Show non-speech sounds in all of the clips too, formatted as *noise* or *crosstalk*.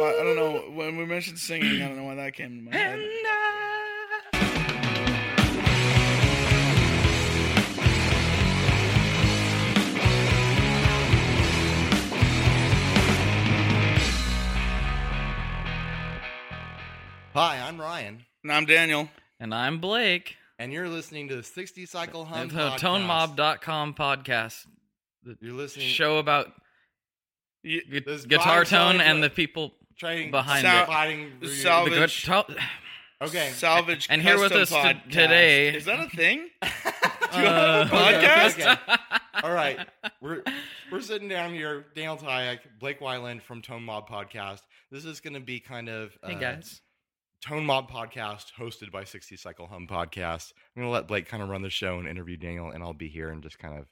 Well, I don't know. When we mentioned singing, I don't know why that came to my head. Hi, I'm Ryan, And I'm Daniel. And I'm Blake. and you're listening to the 60 Cycle Hum The podcast. ToneMob.com podcast. You're listening. Show about Y- gu- This guitar vibe sounds tone and like- the people trying behind Sal- it. fighting. the through- sal- The Salvage. guitar- Okay. *laughs* Salvage. And here with us to- Podcast. today- Is that a thing? *laughs* *laughs* Uh, podcast? Okay. All right. We're we're sitting down here, Daniel Tyack, Blake Wyland from Tone Mob Podcast. This is going to be kind of Hey uh, guys. Tone Mob Podcast, hosted by 60 Cycle Hum Podcast. I'm going to let Blake kind of run the show and interview Daniel, and I'll be here and just kind of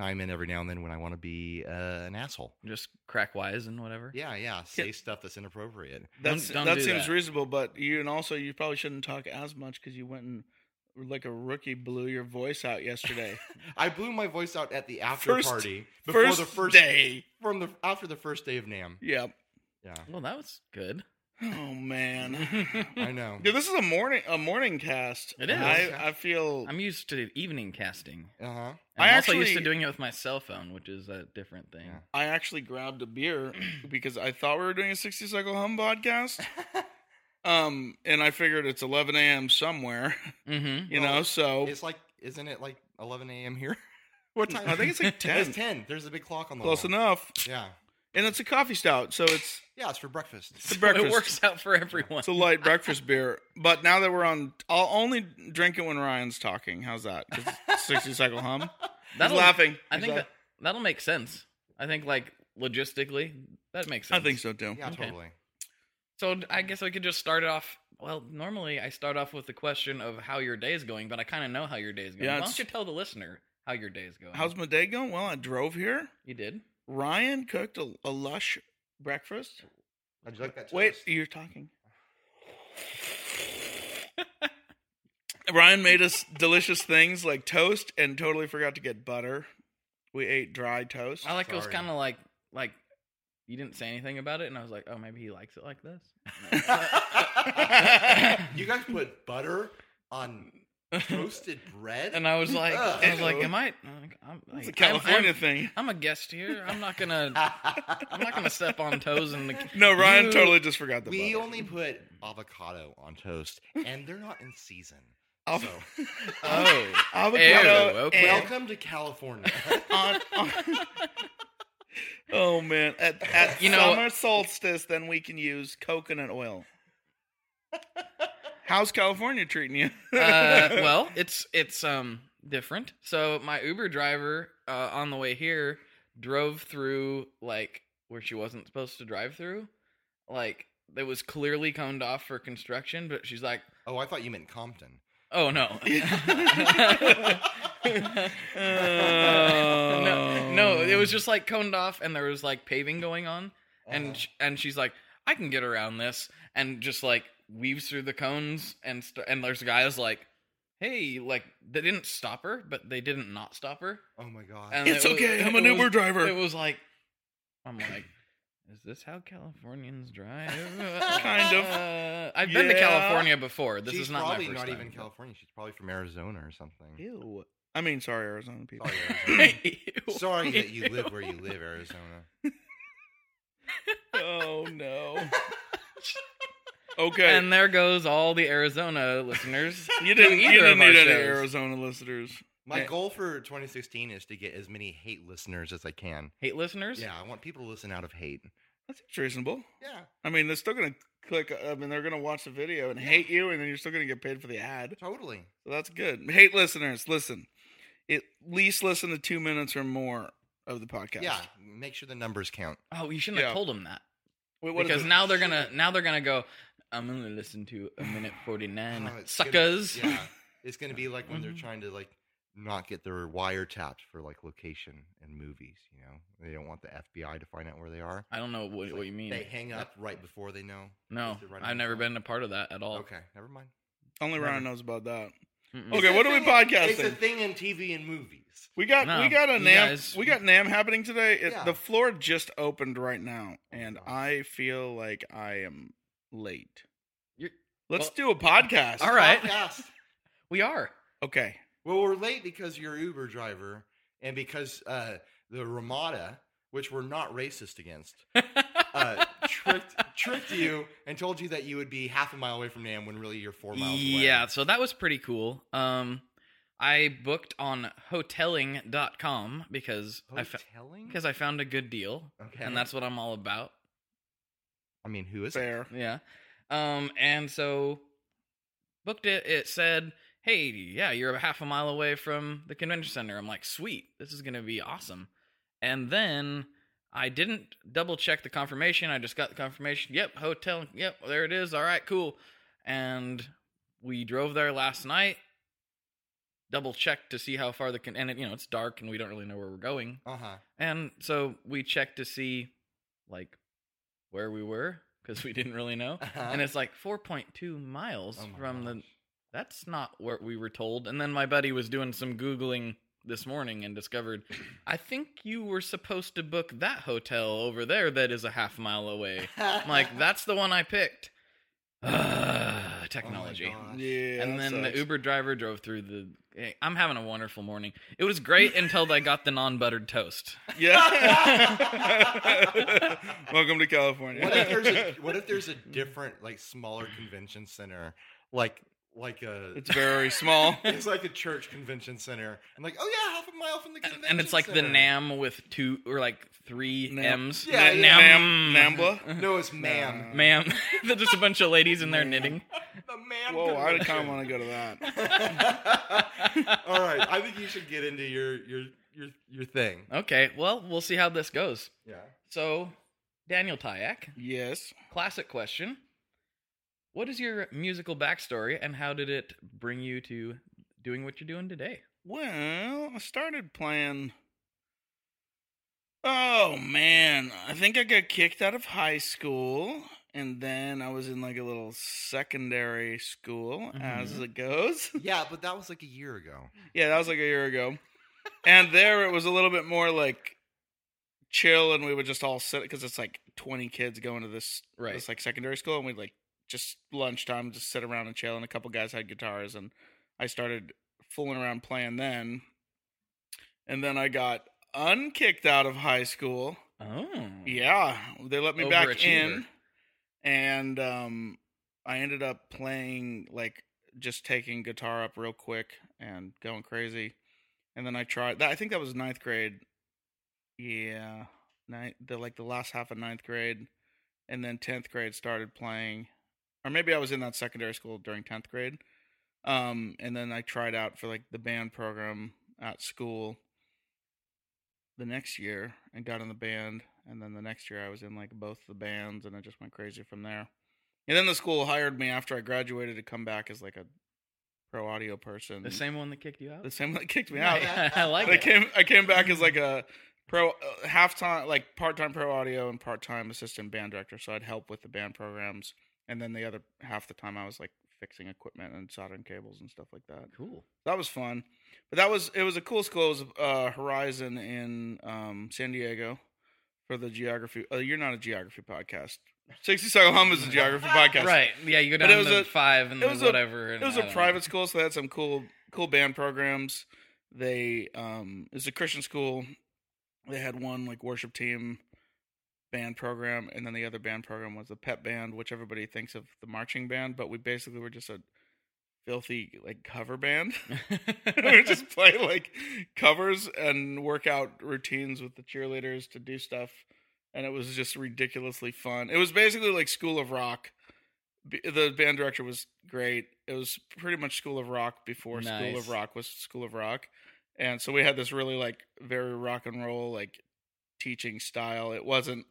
chime in every now and then when I want to be uh, an asshole. Just crack wise and whatever. Yeah, yeah. Say stuff that's inappropriate. That's, don't that do seems that. reasonable, but you and also you probably shouldn't talk as much because you went and like a rookie blew your voice out yesterday. *laughs* I blew my voice out at the after First- party *laughs* before first the first day. from the after the first day of NAMM. Yep. Yeah, Well, that was good. Oh man. *laughs* I know. Yeah, this is a morning a morning cast. It is. I, I feel I'm used to evening casting. Uh huh. And I I'm also used to doing it with my cell phone, which is a different thing. Yeah. I actually grabbed a beer *clears throat* because I thought we were doing a 60 cycle hum podcast. *laughs* um, and I figured it's 11 a.m. somewhere, Mm-hmm. *laughs* you Well, know. So It's like, isn't it like 11 a.m. here? what time? I think it's like 10. It's 10. There's a big clock on the wall. close wall. enough, Yeah. And it's a coffee stout, so it's Yeah, it's for breakfast. it's a *laughs* breakfast. It works out for everyone. It's a light breakfast beer. But now that we're on, I'll only drink it when Ryan's talking. How's that? 60 cycle hum. He's That'll- laughing. I He's think that that'll make sense. I think like logistically, that makes sense. I think so too. Yeah, Okay. totally. So I guess I could just start it off. Well, normally I start off with the question of how your day is going, but I kind of know how your day is going. Yeah, Why don't you tell the listener how your day is going? How's my day going? Well, I drove here. you did? Ryan cooked a, a lush breakfast. How'd you like that? Wait, you're talking. *sighs* Ryan made us delicious things like toast and totally forgot to get butter. We ate dry toast. I like it was Sorry. kind of like like you didn't say anything about it, and I was like, oh, maybe he likes it like this. *laughs* *laughs* you guys put butter on toasted bread? and I was like, Ugh. I was like, am I? I'm, I'm, It's a California I'm, thing. I'm, a guest here. I'm not gonna. *laughs* I'm not gonna step on toes in the. *laughs* No, Ryan You- totally just forgot the we butter. only put avocado on toast, and they're not in season. So, *laughs* um, Oh, avocado. Ew, okay. welcome to California. on, on- oh man! At, at You know- summer solstice, then we can use coconut oil. How's California treating you? *laughs* uh, well, it's it's um different. So my Uber driver uh, on the way here drove through like where she wasn't supposed to drive through, like it was clearly coned off for construction. But she's like, oh, I thought you meant Compton. "Oh no." *laughs* *laughs* no, no, it was just like coned off, and there was like paving going on, and Uh-huh. sh- and she's like, I can get around this, and just like weaves through the cones, and st- and there's guys like, hey, like they didn't stop her, but they didn't not stop her. Oh my god. And It's it was- okay, I'm it an Uber was- driver. It was like, I'm like. Is this how Californians drive? *laughs* Kind of. Uh, I've been to California before. This She's is not probably my first not time. even California. She's probably from Arizona or something. Ew. I mean, sorry, Arizona people. Sorry, Arizona. *laughs* Sorry that you live where you live, Arizona. *laughs* oh no. *laughs* Okay. And there goes all the Arizona listeners. *laughs* you didn't. You didn't our need any. Arizona listeners. My goal for 2016 is to get as many hate listeners as I can. Hate listeners? Yeah, I want people to listen out of hate. That seems reasonable. Yeah, I mean, they're still gonna click. I mean, they're gonna watch the video and hate you, and then you're still gonna get paid for the ad. totally. So that's good. Hate listeners, listen. At least listen to two minutes or more of the podcast. Yeah, make sure the numbers count. Oh, you shouldn't Yeah. have told them that Wait, what is because it? now they're gonna now they're gonna go. I'm gonna listen to a minute *sighs* forty nine. Oh, it's gonna- Suckers. yeah, *laughs* it's gonna be like when they're Mhm. trying to like not get their wiretapped for like location in movies. You know, they don't want the FBI to find out where they are. I don't know what, It's what you mean. They hang up right before they know. No, Is it right I've never been a part of that at all. Okay, never mind. Only Never. Ryan knows about that. Mm-mm. Okay, what a are we thing in- It's a thing in TV and movies. We got No, we got a you NAMM guys- we got NAMM happening today. It, Yeah. The floor just opened right now, and. I feel like I am late. You're- Let's well- do a podcast. All right. Podcast. *laughs* We are. Okay. Well, we're late because you're Uber driver and because uh, the Ramada, which we're not racist against, uh, *laughs* tricked *laughs* tricked you and told you that you would be half a mile away from NAMM when really you're four miles away. Yeah, so that was pretty cool. Um, I booked on hoteling.com because I fa- Hoteling? because I found a good deal, Okay. and that's what I'm all about. I mean, who is it? Yeah. Um, and so booked it. It said, "Hey, yeah, you're a half a mile away from the convention center." I'm like, "Sweet, this is gonna be awesome." And then I didn't double check the confirmation. I just got the confirmation. Yep, hotel. Yep, there it is. All right, cool. And we drove there last night. Double checked to see how far the con- and it, you know it's dark and we don't really know where we're going. Uh huh. And so we checked to see like where we were because we didn't really know. Uh-huh. And it's like 4.2 miles Oh from the that's not what we were told. And then my buddy was doing some googling this morning and discovered I think you were supposed to book that hotel over there that is a half mile away. I'm like *laughs* that's the one I picked. Ugh, *sighs* technology. Oh. Yeah. and that then the. Uber driver drove through the. eh, I'm having a wonderful morning. It was great until I got the non-buttered toast. *laughs* Yeah. *laughs* Welcome to California. What if a what if there's a different like smaller convention center like like a it's very small. *laughs* it's like a church convention center and like oh yeah half a mile from the convention and it's like the. NAMM with two or like three NAMM. M's. Yeah, yeah. Nam- Nambla? *laughs* no it's man Ma'am. *laughs* There's just a bunch of ladies in there knitting. the man Whoa, I convention. kind of want to go to that. all right I think you should get into your your your your thing Okay, well, we'll see how this goes. yeah So, Daniel Tyack, Yes. classic question. What is your musical backstory and how did it bring you to doing what you're doing today? Well, I started playing. Oh man, I think I got kicked out of high school, and then I was in like a little secondary school, as Mhm. it goes. *laughs* yeah but that was like a year ago yeah, that was like a year ago, and there it was a little bit more like chill, and we would just all sit because it's like twenty kids going to this Right. this like secondary school, and we'd like just lunchtime just sit around and chill, and a couple guys had guitars, and I started fooling around playing then, and then I got unkicked out of high school. Oh. Yeah, they let me back in, and um, I ended up playing like just taking guitar up real quick and going crazy, and then I tried. That, I think that was ninth grade. Yeah, ninth, the like the last half of ninth grade, and then tenth grade started playing, or maybe I was in that secondary school during tenth grade. Um, and then I tried out for like the band program at school the next year and got in the band and then the next year I was in like both the bands and I just went crazy from there. And then the school hired me after I graduated to come back as like a pro audio person. The same one that kicked you out? the same one that kicked me *laughs* out. I like I it. came I came back as like *laughs* a pro uh, half time like part time pro audio and part time assistant band director. So I'd help with the band programs, and then the other half the time I was like fixing equipment and soldering cables and stuff like that. Cool. That was fun, but that was it was a cool school. It was uh, Horizon in um, San Diego for the geography. Uh, you're not a geography podcast. *laughs* Sixty Cycle Hum is a geography *laughs* podcast, Right. Yeah, you go But down it was to a- five and it then was a- whatever. and It was a don't know. private school, so they had some cool cool band programs. They um it was a Christian school. They had one like worship team band program and then the other band program was the pep band, which everybody thinks of the marching band, but we basically were just a filthy like cover band. *laughs* *laughs* we would just play like covers and work out routines with the cheerleaders to do stuff and it was just ridiculously fun. It was basically like School of Rock. The band director was great. It was pretty much School of Rock before School of Rock was School of Rock, and so we had this really like very rock and roll like teaching style. It wasn't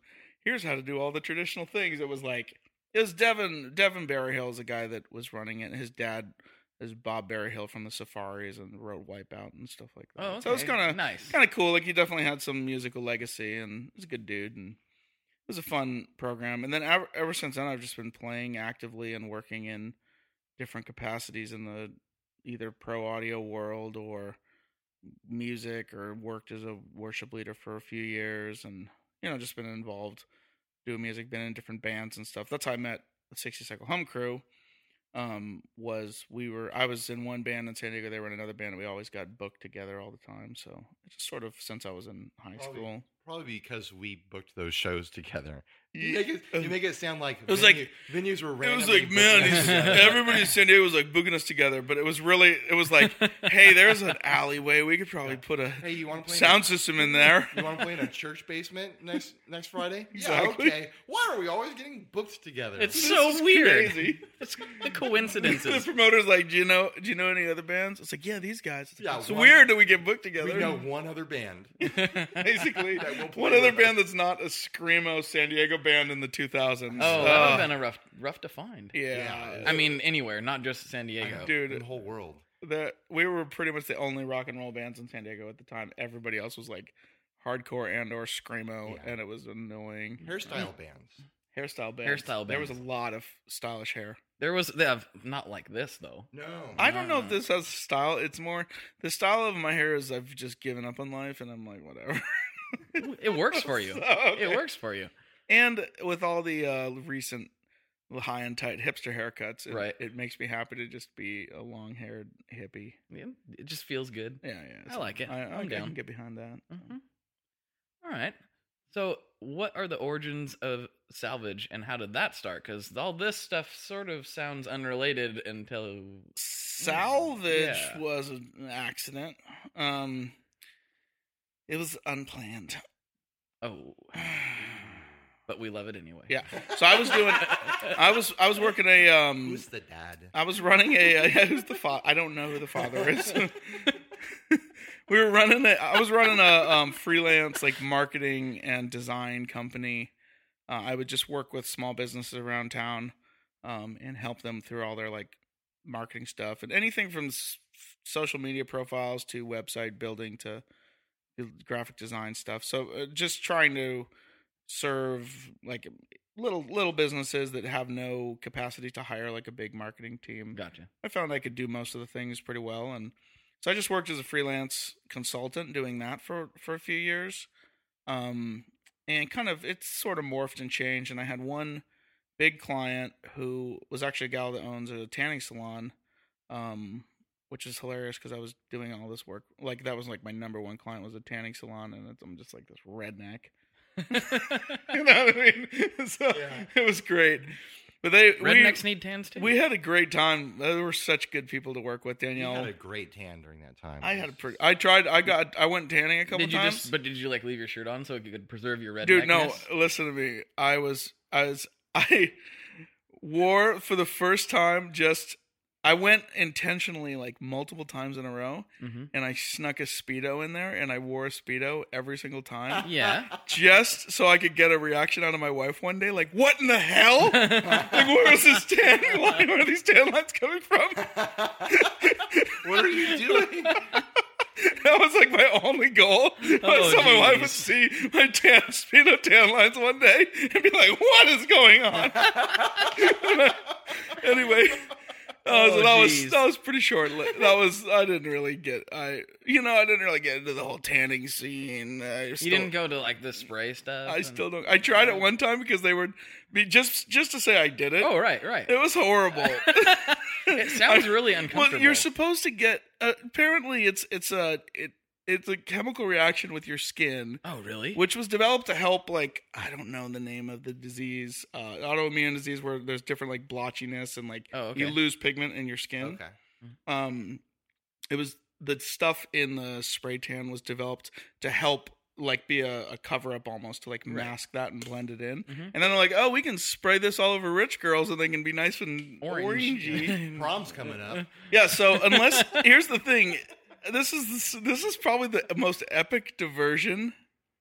here's how to do all the traditional things. It was like it was Devin Devin Berryhill is the guy that was running it. His dad is Bob Berryhill from the Surfaris and wrote Wipeout and stuff like that. Oh, okay. So it's kind of nice. kind of cool. Like he definitely had some musical legacy, and he's a good dude, and it was a fun program. And then ever, ever since then, I've just been playing actively and working in different capacities in the either pro audio world or music, or worked as a worship leader for a few years, and you know just been involved doing music, been in different bands and stuff. That's how I met the Sixty Cycle Hum Crew. Um, was we were I was in one band in San Diego, they were in another band, and we always got booked together all the time. So it's just sort of since I was in high Probably- school. Probably because we booked those shows together. You make it, you make it sound like was venue- venues were random. It was like, man, booking us he's, together. everybody in San Diego was like booking us together, but it was really, it was like, hey, there's an alleyway. We could probably put a Hey, you want to play? sound system in there. You want to play in a church basement next next Friday? *laughs* Exactly. Yeah, okay. Why are we always getting booked together? It's This so is weird. crazy. It's the coincidences. the promoter's like, do you know, do you know any other bands? It's like, yeah, these guys. It's, like, Yeah, it's one- weird that we get booked together. we know one other band. *laughs* basically That will play one other with us. band that's not a screamo San Diego band in the 2000s. Oh, Uh, that would have been a rough, rough to find. yeah. I mean, anywhere, not just San Diego. dude, the whole world. the we were pretty much the only rock and roll bands in San Diego at the time. Everybody else was like hardcore and or screamo, Yeah. and it was annoying. Hairstyle bands. Hairstyle bands. Hairstyle bands. There was a lot of stylish hair. There was, they have, not like this though. No. I don't know if this has style. It's more the style of my hair is I've just given up on life, and I'm like whatever. It works for *laughs* you. So, okay. It works for you. And with all the uh, recent high and tight hipster haircuts, it, Right. it makes me happy to just be a long haired hippie. Yeah, it just feels good. Yeah, yeah. I like it. I, I, I'm I can down. get behind that. hmm All right. So, what are the origins of salvage, and how did that start? Because all this stuff sort of sounds unrelated until Salvage Yeah. was an accident. Um, it was unplanned. oh, *sighs* *sighs* but we love it anyway. Yeah. So I was doing. I was I was working a um. Who's the dad? I was running a. Uh, *laughs* yeah, who's the father? I don't know who the father is. *laughs* we were running a. I was running a um, freelance like marketing and design company. Uh, I would just work with small businesses around town, um, and help them through all their like marketing stuff and anything from s- social media profiles to website building to graphic design stuff. So uh, just trying to serve like little little businesses that have no capacity to hire like a big marketing team. Gotcha. I found I could do most of the things pretty well, and so I just worked as a freelance consultant doing that for for a few years, um, and kind of it's sort of morphed and changed. And I had one big client who was actually a gal that owns a tanning salon, um, which is hilarious because I was doing all this work. Like that was like my number one client was a tanning salon, and it's, I'm just like this redneck. *laughs* you know what I mean? *laughs* So Yeah. it was great. But they we- Rednecks need tans too. we had a great time. They were such good people to work with, You Danielle. had a great tan during that time. I had a pretty. I tried. I got. I went tanning a couple did you times. just? But did you like leave your shirt on so it could preserve your red? Dude, no. Listen to me. I was. I was. *laughs* I wore for the first time. Just. I went intentionally like multiple times in a row, hmm and I snuck a speedo in there, and I wore a speedo every single time, *laughs* Yeah. just so I could get a reaction out of my wife one day. Like, what in the hell? *laughs* like, where is this tan *laughs* line? Where are these tan lines coming from? what are you doing? That was like my only goal. I Oh, saw my wife geez. would see my tan speedo tan lines one day and be like, "What is going on?" anyway, uh, so Oh, that was that was pretty short. That was I didn't really get I you know I didn't really get into the whole tanning scene. I You didn't go to like the spray stuff. I and- still don't. I tried it one time because they be just just to say I did it. Oh right, right. It was horrible. *laughs* it sounds really uncomfortable. *laughs* Well, you're supposed to get. Uh, apparently, it's it's a it it's a chemical reaction with your skin, oh really? which was developed to help. Like I don't know the name of the disease, uh, autoimmune disease, where there's different like blotchiness and like Oh, okay. you lose pigment in your skin. okay. Um, it was the stuff in the spray tan was developed to help like be a, a cover up almost to like Right. mask that and blend it in. Mhm. And then they're like, oh, we can spray this all over rich girls and they can be nice and Orange. orangey. *laughs* Prom's coming up. yeah. So unless here's the thing, this is this is probably the most epic diversion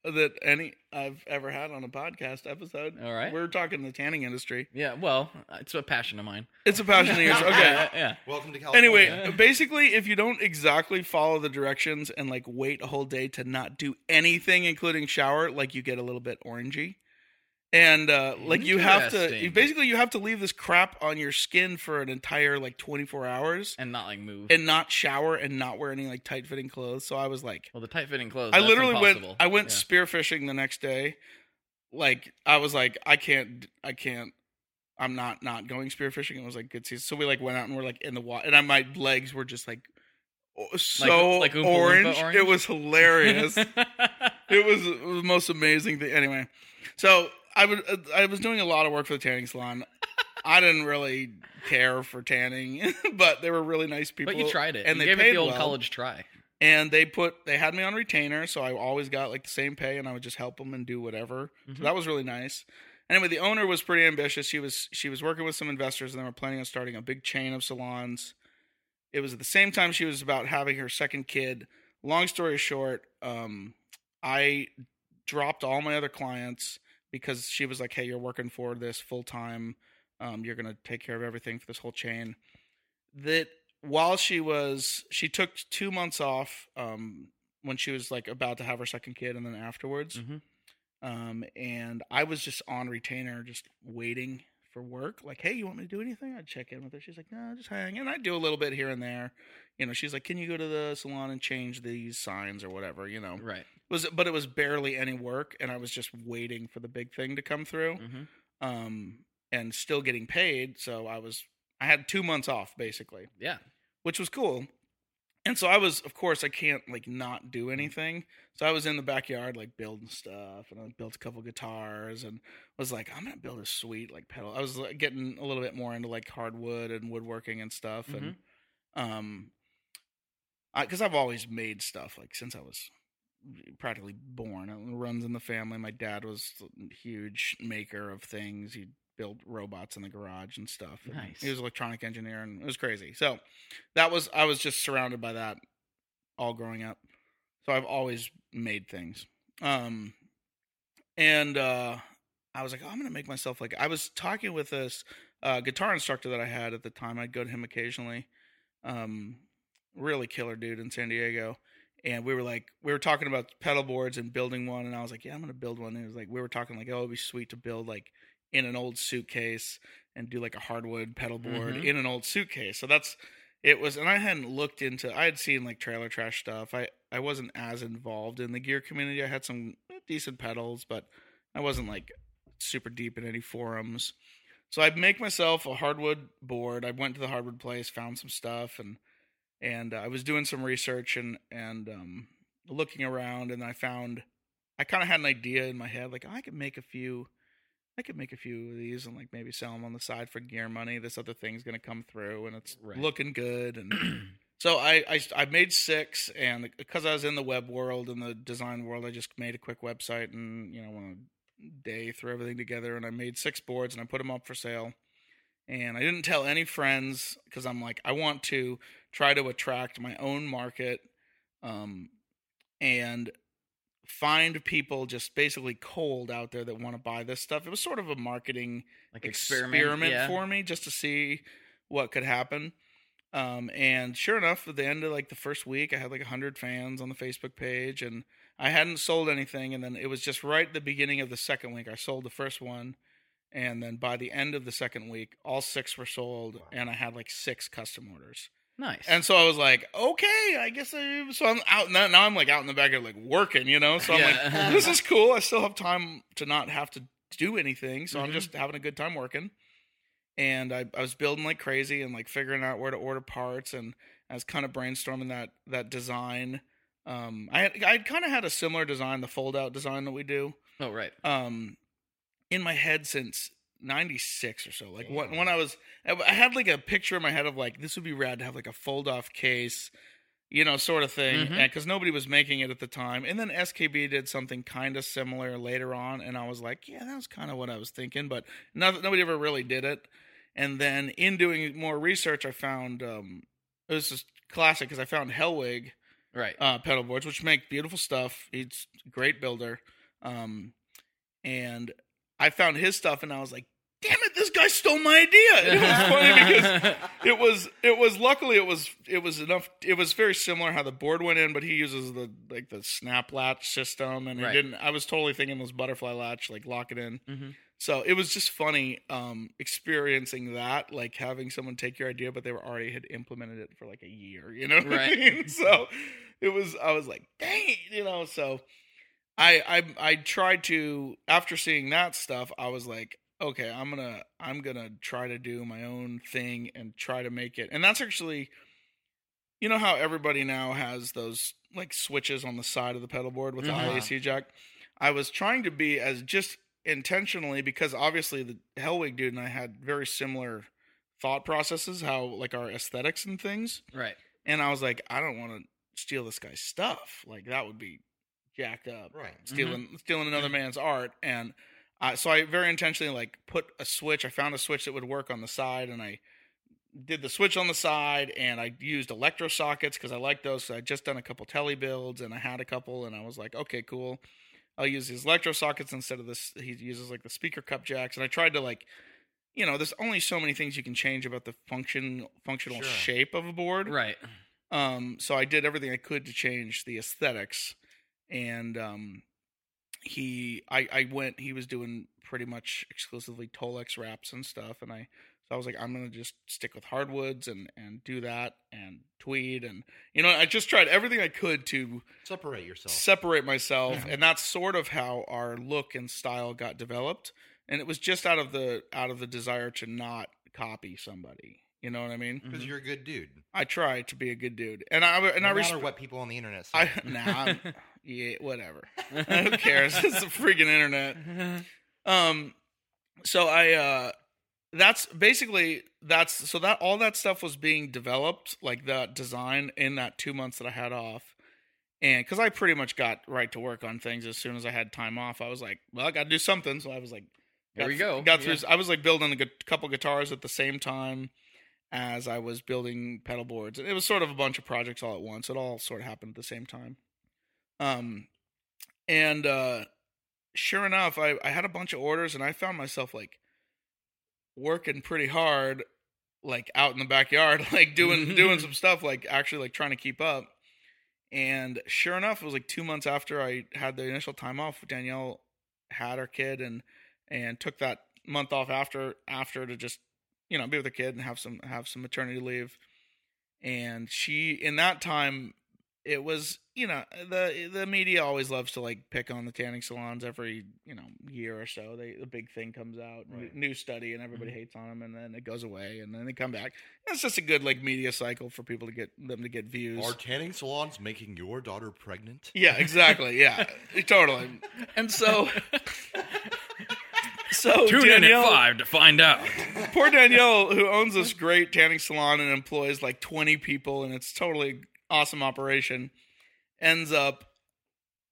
that any I've ever had on a podcast episode. All right. we're talking the tanning industry. Yeah, well, it's a passion of mine. It's a passion of yours. *laughs* Okay. Yeah, yeah. Welcome to California. Anyway, basically, if you don't exactly follow the directions and like wait a whole day to not do anything, including shower, like you get a little bit orangey, and uh, like you have to, you, basically, you have to leave this crap on your skin for an entire like twenty four hours and not like move. and not shower and not wear any like tight fitting clothes. So I was like, well, the tight fitting clothes. I literally went. I went Yeah. spearfishing the next day. Like I was like, I can't, I can't. I'm not not going spearfishing. It was like good season. So we like went out and we're like in the water, and I, my legs were just like so like Oompa Loompa orange. orange? *laughs* It was hilarious. it was the most amazing thing. Anyway, so I would I was doing a lot of work for the tanning salon. I didn't really care for tanning, *laughs* but they were really nice people. but you tried it. and you they gave paid it the old well college try. and they put they had me on retainer so i always got like the same pay and i would just help them and do whatever so that was really nice anyway the owner was pretty ambitious she was she was working with some investors and they were planning on starting a big chain of salons it was at the same time she was about having her second kid long story short um i dropped all my other clients because she was like hey you're working for this full time um, you're going to take care of everything for this whole chain that while she was she took two months off um when she was like about to have her second kid and then afterwards Mhm. um and i was just on retainer just waiting for work like hey you want me to do anything i'd check in with her she's like no just hang and i'd do a little bit here and there you know she's like can you go to the salon and change these signs or whatever you know Right. it was but it was barely any work and i was just waiting for the big thing to come through hmm um and still getting paid so i was i had two months off basically Yeah. which was cool. And so I was, of course, I can't like not do anything. So I was in the backyard like building stuff, and I built a couple guitars, and was like, I'm gonna build a sweet like pedal. I was like, getting a little bit more into like hardwood and woodworking and stuff, and um, I because I've always made stuff like since I was practically born. It runs in the family. My dad was a huge maker of things. He built robots in the garage and stuff. and Nice. He was an electronic engineer, and it was crazy. So that was I was just surrounded by that all growing up. So I've always made things. Um, and uh, I was like, oh, I'm gonna make myself like. I was talking with this uh, guitar instructor that I had at the time. I'd go to him occasionally. Um, really killer dude in San Diego. And we were like, we were talking about pedal boards and building one, and I was like, yeah, I'm gonna build one. And it was like, we were talking like, oh, it'd be sweet to build like in an old suitcase and do like a hardwood pedal board Mhm. in an old suitcase. So that's it was, and I hadn't looked into. I had seen like trailer trash stuff. I I wasn't as involved in the gear community. I had some decent pedals, but I wasn't like super deep in any forums. So I'd make myself a hardwood board. I went to the hardwood place, found some stuff, and and uh, I was doing some research and and um, looking around, and I found I kind of had an idea in my head, like I could make a few, I could make a few of these and like maybe sell them on the side for gear money. This other thing's gonna come through, and it's Right. looking good, and *clears throat* so I, I I made six, and because I was in the web world and the design world, I just made a quick website and you know a day threw everything together, and I made six boards and I put them up for sale. And I didn't tell any friends because I'm like I want to try to attract my own market, um, and find people just basically cold out there that want to buy this stuff. It was sort of a marketing Like experiment, yeah. for me just to see what could happen. Um, and sure enough, at the end of like the first week, I had like hundred fans on the Facebook page, and I hadn't sold anything. And then it was just right at the beginning of the second week, I sold the first one, and then by the end of the second week, all six were sold, and I had like six custom orders. Nice. And so I was like, okay, I guess I. So I'm out now. Now I'm like out in the backyard, like working, you know. So I'm Yeah. like, this is cool. I still have time to not have to do anything. So I'm Mhm. just having a good time working. And I, I was building like crazy and like figuring out where to order parts, and I was kind of brainstorming that that design. Um, I had I kind of had a similar design, the fold out design that we do oh right. um in my head since 96 or so like when, when i was I- had like a picture in my head of like this would be rad to have like a fold off case you know, sort of thing, Mhm. because nobody was making it at the time. And then SKB did something kind of similar later on, and I was like, yeah, that was kind of what I was thinking, but no, nobody ever really did it. And then in doing more research, I found um, it was just classic because I found Hellwig Right. uh, pedal boards, which make beautiful stuff. He's a great builder. Um, and I found his stuff, and I was like, "Damn it, this guy stole my idea!" And it was funny because *laughs* it was it was luckily it was it was enough. It was very similar how the board went in, but he uses the like the snap latch system, and Right. it didn't. I was totally thinking those butterfly latch, like lock it in. Mhm. So it was just funny um, experiencing that, like having someone take your idea, but they were already had implemented it for like a year, you know? what I Right. mean? *laughs* So it was, I was like, dang, you know. So I, I, I tried to after seeing that stuff, I was like, okay, I'm gonna, I'm gonna try to do my own thing and try to make it. And that's actually, you know how everybody now has those like switches on the side of the pedal board with Mhm. the IEC jack. I was trying to be as just intentionally because obviously the Hellwig dude and I had very similar thought processes, how like our aesthetics and things. right. And I was like, I don't want to steal this guy's stuff. Like that would be jacked up. Right. Stealing stealing another man's art. And uh, so I very intentionally like put a switch. I found a switch that would work on the side, and I did the switch on the side, and I used electro sockets because I like those. So I just done a couple telly builds, and I had a couple, and I was like, okay, cool. I'll use these electro sockets instead of this. He uses like the speaker cup jacks, and I tried to like, you know, there's only so many things you can change about the function functional Sure. shape of a board. Right. Um, so I did everything I could to change the aesthetics, and um, he, I, I went. He was doing pretty much exclusively Tolex wraps and stuff, and I, so I was like, I'm gonna just stick with hardwoods and and do that and tweed and you know I just tried everything I could to Separate yourself. separate myself Yeah. and that's sort of how our look and style got developed and it was just out of the out of the desire to not copy somebody you know what i mean? Because you're a good dude. i try to be a good dude. And i and no i matter respect what people on the internet say. i nah I'm, *laughs* yeah whatever. Who cares? *laughs* It's the freaking internet. *laughs* Um so i uh that's basically that's so that all that stuff was being developed like that design in that two months that i had off. And because i pretty much got right to work on things as soon as i had time off. I was like well i gotta do something. So i was like There got we go. got through Yeah. i was like building a gu- couple guitars at the same time as i was building pedal boards. It was sort of a bunch of projects all at once. It all sort of happened at the same time. Um and uh sure enough i i had a bunch of orders and i found myself like working pretty hard like out in the backyard *laughs* like doing *laughs* doing some stuff like actually like trying to keep up. And sure enough it was like two months after i had the initial time off danielle had her kid and and took that month off after after to just you know be with the kid and have some have some maternity leave. And she in that time it was you know the the media always loves to like pick on the tanning salons every you know year or so. They the big thing comes out Right. new study and everybody mm-hmm. hates on them and then it goes away and then they come back. It's just a good like media cycle for people to get them to get views. Are tanning salons making your daughter pregnant? yeah exactly. Yeah. *laughs* Totally. And so *laughs* so Tune in at Danielle- five to find out. poor Danielle, who owns this great tanning salon and employs like 20 people, and it's totally awesome operation, ends up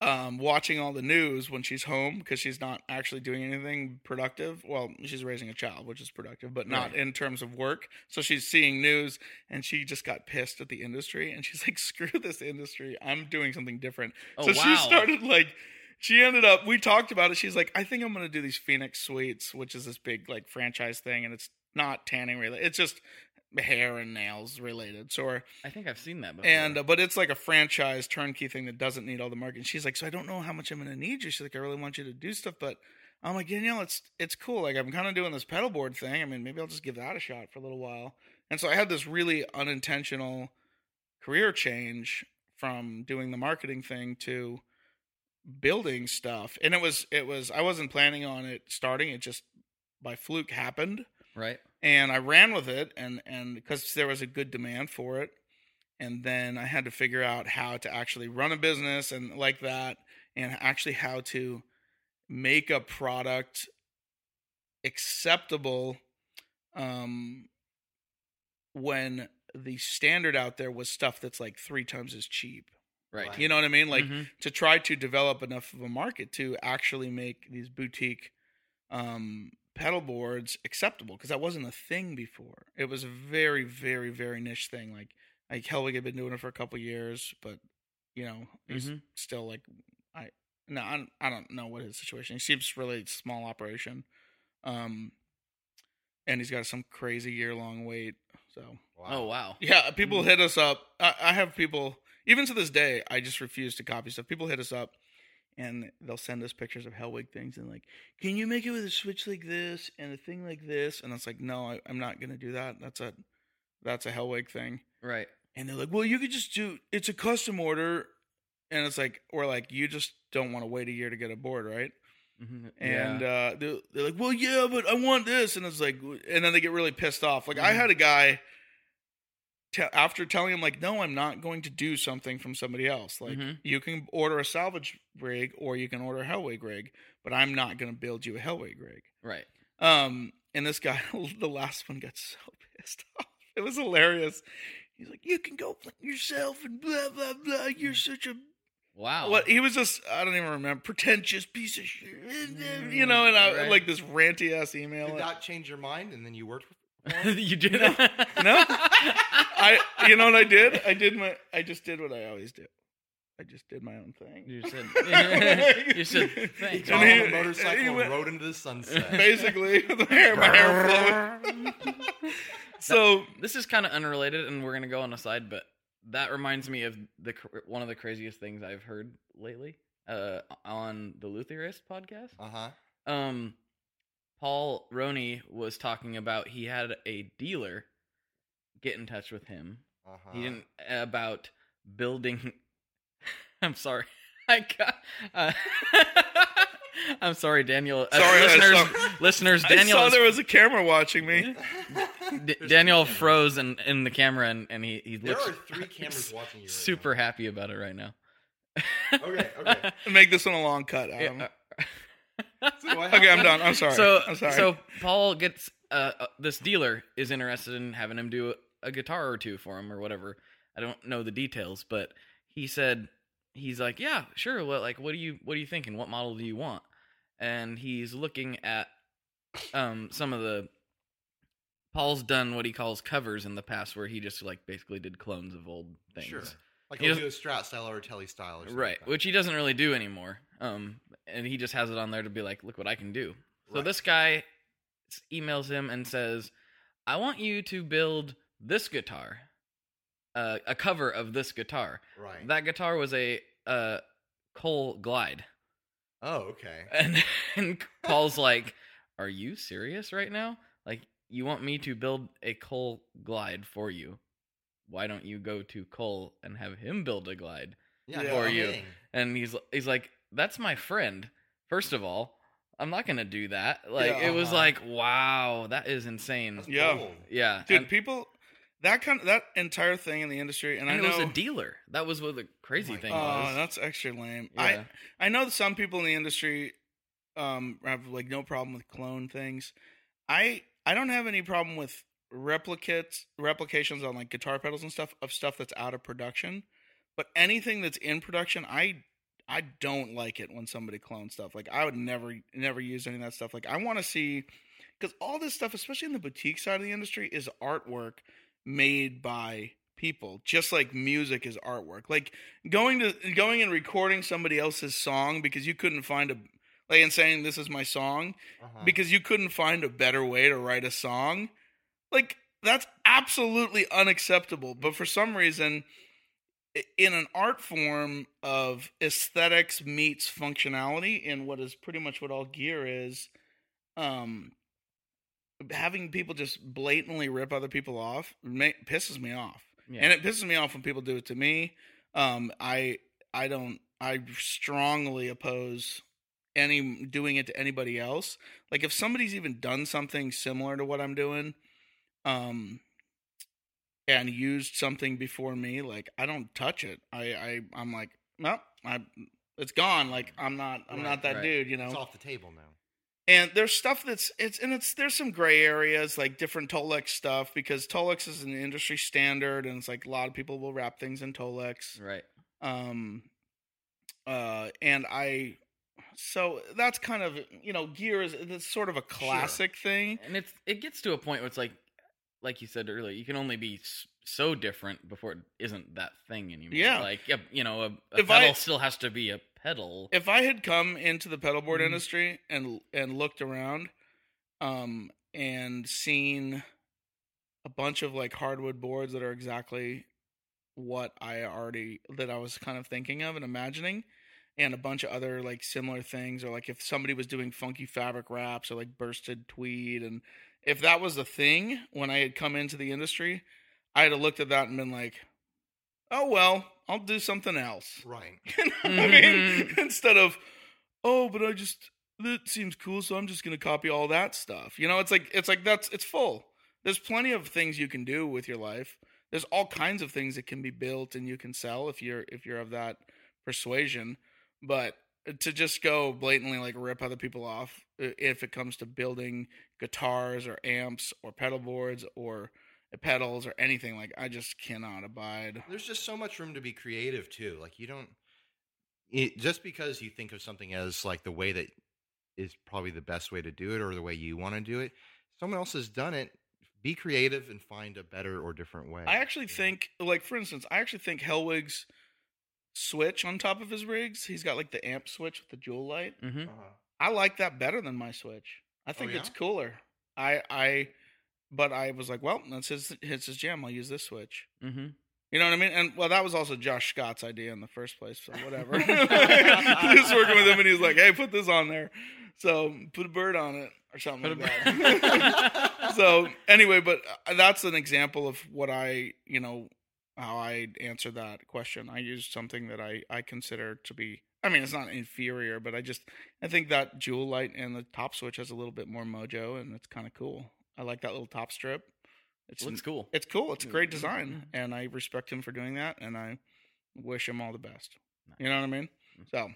um, watching all the news when she's home because she's not actually doing anything productive. Well, she's raising a child, which is productive, but not Right. in terms of work. So she's seeing news, and she just got pissed at the industry, and she's like, "Screw this industry! I'm doing something different." Oh, so she started like she ended up we talked about it. She's like i think i'm gonna do these Phenix suites which is this big like franchise thing and it's not tanning related it's just hair and nails related so I think I've seen that before. and uh, but it's like a franchise turnkey thing that doesn't need all the marketing. She's like so i don't know how much i'm gonna need you. She's like i really want you to do stuff but i'm like danielle it's it's cool. Like i'm kind of doing this pedal board thing. I mean maybe i'll just give that a shot for a little while. And so i had this really unintentional career change from doing the marketing thing to building stuff and it was it was i wasn't planning on it starting it just by fluke happened right. and i ran with it and and because there was a good demand for it and then i had to figure out how to actually run a business and like that and actually how to make a product acceptable um when the standard out there was stuff that's like three times as cheap. Right. Right. You know what I mean? Like Mhm. to try to develop enough of a market to actually make these boutique um, pedal boards acceptable because that wasn't a thing before. It was a very, very, very niche thing. Like like Hellwig had been doing it for a couple years, but you know he's Mhm. still like I no I don't, I don't know what his situation. He seems really small operation, um, and he's got some crazy year long wait. So Oh wow. yeah, people hit us up. I, I have people, even to this day, I just refuse to copy stuff. People hit us up and they'll send us pictures of Hellwig things and like, can you make it with a switch like this and a thing like this? And it's like, no, I, I'm not gonna do that. That's a that's a Hellwig thing. Right. And they're like, well, you could just do it's a custom order, and it's like, or like you just don't want to wait a year to get a board, right? Mhm. And yeah. uh, they're, they're like, well, yeah, but I want this. And it's like, and then they get really pissed off. Like, I Mhm. had a guy, te- after telling him, like, no, I'm not going to do something from somebody else. Like, Mhm. you can order a salvage rig or you can order a Hellwig rig, but I'm not going to build you a Hellwig rig. right. Um, and this guy, *laughs* the last one, got so pissed *laughs* off. It was hilarious. He's like, you can go play yourself and blah, blah, blah. You're such a Wow. what he was just I don't even remember pretentious piece of shit, you know, and I Right. like this ranty ass email. Did that change your mind and then you worked with *laughs* you did. No. No. I you know what I did? I did my I just did what I always do. I just did my own thing. You said. *laughs* you said He thanks. got And on he- a motorcycle he and rode into the sunset. *laughs* Basically, *laughs* the hair, my hair flowing. so This is kind of unrelated, and we're gonna go on a side, but that reminds me of the cr- one of the craziest things I've heard lately uh, on the Lutherist podcast. Uh huh. Um, Paul Roney was talking about he had a dealer get in touch with him. Uh huh. He didn't about building. *laughs* I'm sorry. *laughs* I got. Uh, *laughs* I'm sorry, Daniel. Uh, Sorry, I listeners. saw- listeners, I saw there was a camera watching me. D- Daniel froze in, in the camera, and, and he he There looks are three cameras watching you. Right super happy about it right now. Okay, okay. Make this one a long cut. Yeah, uh. So do I have Okay, I'm done. I'm sorry. So I'm sorry. so Paul gets uh, uh this dealer is interested in having him do a, guitar or two for him or whatever. I don't know the details, but he said he's like, yeah, sure. What like what do you what are you thinking? What model do you want? And he's looking at um some of the Paul's done what he calls covers in the past, where he just like basically did clones of old things. Sure. Like He he'll do a Strat style or a Telly style or something. right like which he doesn't really do anymore um and he just has it on there to be like look what i can do so this guy emails him and says i want you to build this guitar uh, a cover of this guitar Right. that guitar was a uh Koll Glide oh, okay. *laughs* and and paul's like are you serious right now like you want me to build a Koll Glide for you why don't you go to Koll and have him build a glide Yeah. Yeah. For you. kidding. and he's he's like, "That's my friend." First of all, I'm not gonna do that. Like Yeah, it was uh-huh. like, wow, that is insane. That's Yeah. bold. Yeah, dude, and, people, that kind of that entire thing in the industry, and, and I it know was a dealer. That was what the crazy my thing Oh, was. that's extra lame. Yeah. I I know that some people in the industry um have like no problem with clone things. I I don't have any problem with replicates replications on like guitar pedals and stuff of stuff that's out of production. But anything that's in production, I I don't like it when somebody clones stuff. Like I would never never use any of that stuff. Like I want to see because all this stuff, especially in the boutique side of the industry, is artwork made by people just like music is artwork like going to going and recording somebody else's song because you couldn't find a like and saying this is my song Uh-huh. because you couldn't find a better way to write a song like that's absolutely unacceptable but for some reason in an art form of aesthetics meets functionality in what is pretty much what all gear is um having people just blatantly rip other people off ma- pisses me off yeah. and it pisses me off when people do it to me. Um, I I don't I strongly oppose any doing it to anybody else. Like if somebody's even done something similar to what I'm doing, um, and used something before me, like I don't touch it. I I I'm like no, I it's gone. Like I'm not I'm Right, not that right. dude. You know. It's off the table now. And there's stuff that's it's and it's there's some gray areas like different Tolex stuff because Tolex is an industry standard and it's like a lot of people will wrap things in Tolex. Right. Um uh and I so that's kind of you know gear is it's sort of a classic thing. And it's it gets to a point where it's like, like you said earlier, you can only be so different before it isn't that thing anymore. Yeah. Like, you know, a, a If I- pedal still has to be a pedal. if I had come into the pedal board Mhm. industry and and looked around, um, and seen a bunch of like hardwood boards that are exactly what I already that I was kind of thinking of and imagining, and a bunch of other like similar things, or like if somebody was doing funky fabric wraps or like bursted tweed, and if that was the thing when I had come into the industry, I'd have looked at that and been like, oh well, I'll do something else. Right. *laughs* You know what I mean? Mhm. Instead of, oh, but I just that seems cool, so I'm just gonna copy all that stuff. You know, it's like it's like that's it's full. There's plenty of things you can do with your life. There's all kinds of things that can be built and you can sell if you're if you're of that persuasion. But to just go blatantly like rip other people off if it comes to building guitars or amps or pedal boards or pedals or anything like I just cannot abide. There's just so much room to be creative too. Like you don't it, just because you think of something as like the way that is probably the best way to do it or the way you want to do it. Someone else has done it. Be creative and find a better or different way. I actually you know? think, like for instance, I actually think Hellwig's switch on top of his rigs, he's got like the amp switch with the jewel light. hmm Uh-huh. I like that better than my switch. I think yeah? it's cooler. I I, but I was like, well, that's his it's his jam. I'll use this switch. hmm You know what I mean? And well, that was also Josh Scott's idea in the first place. So whatever. *laughs* *laughs* Just working with him, and he's like, "Hey, put this on there." So put a bird on it or something like that. *laughs* so anyway, but uh, that's an example of what I, you know, how I answer that question. I use something that I I consider to be. I mean, it's not inferior, but I just I think that jewel light and the top switch has a little bit more mojo, and it's kind of cool. I like that little top strip. It's Looks cool. it's cool. It's a great Mhm. design, and I respect him for doing that, and I wish him all the best. Nice. You know what I mean? So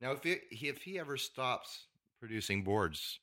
Now, if he, if he ever stops producing boards,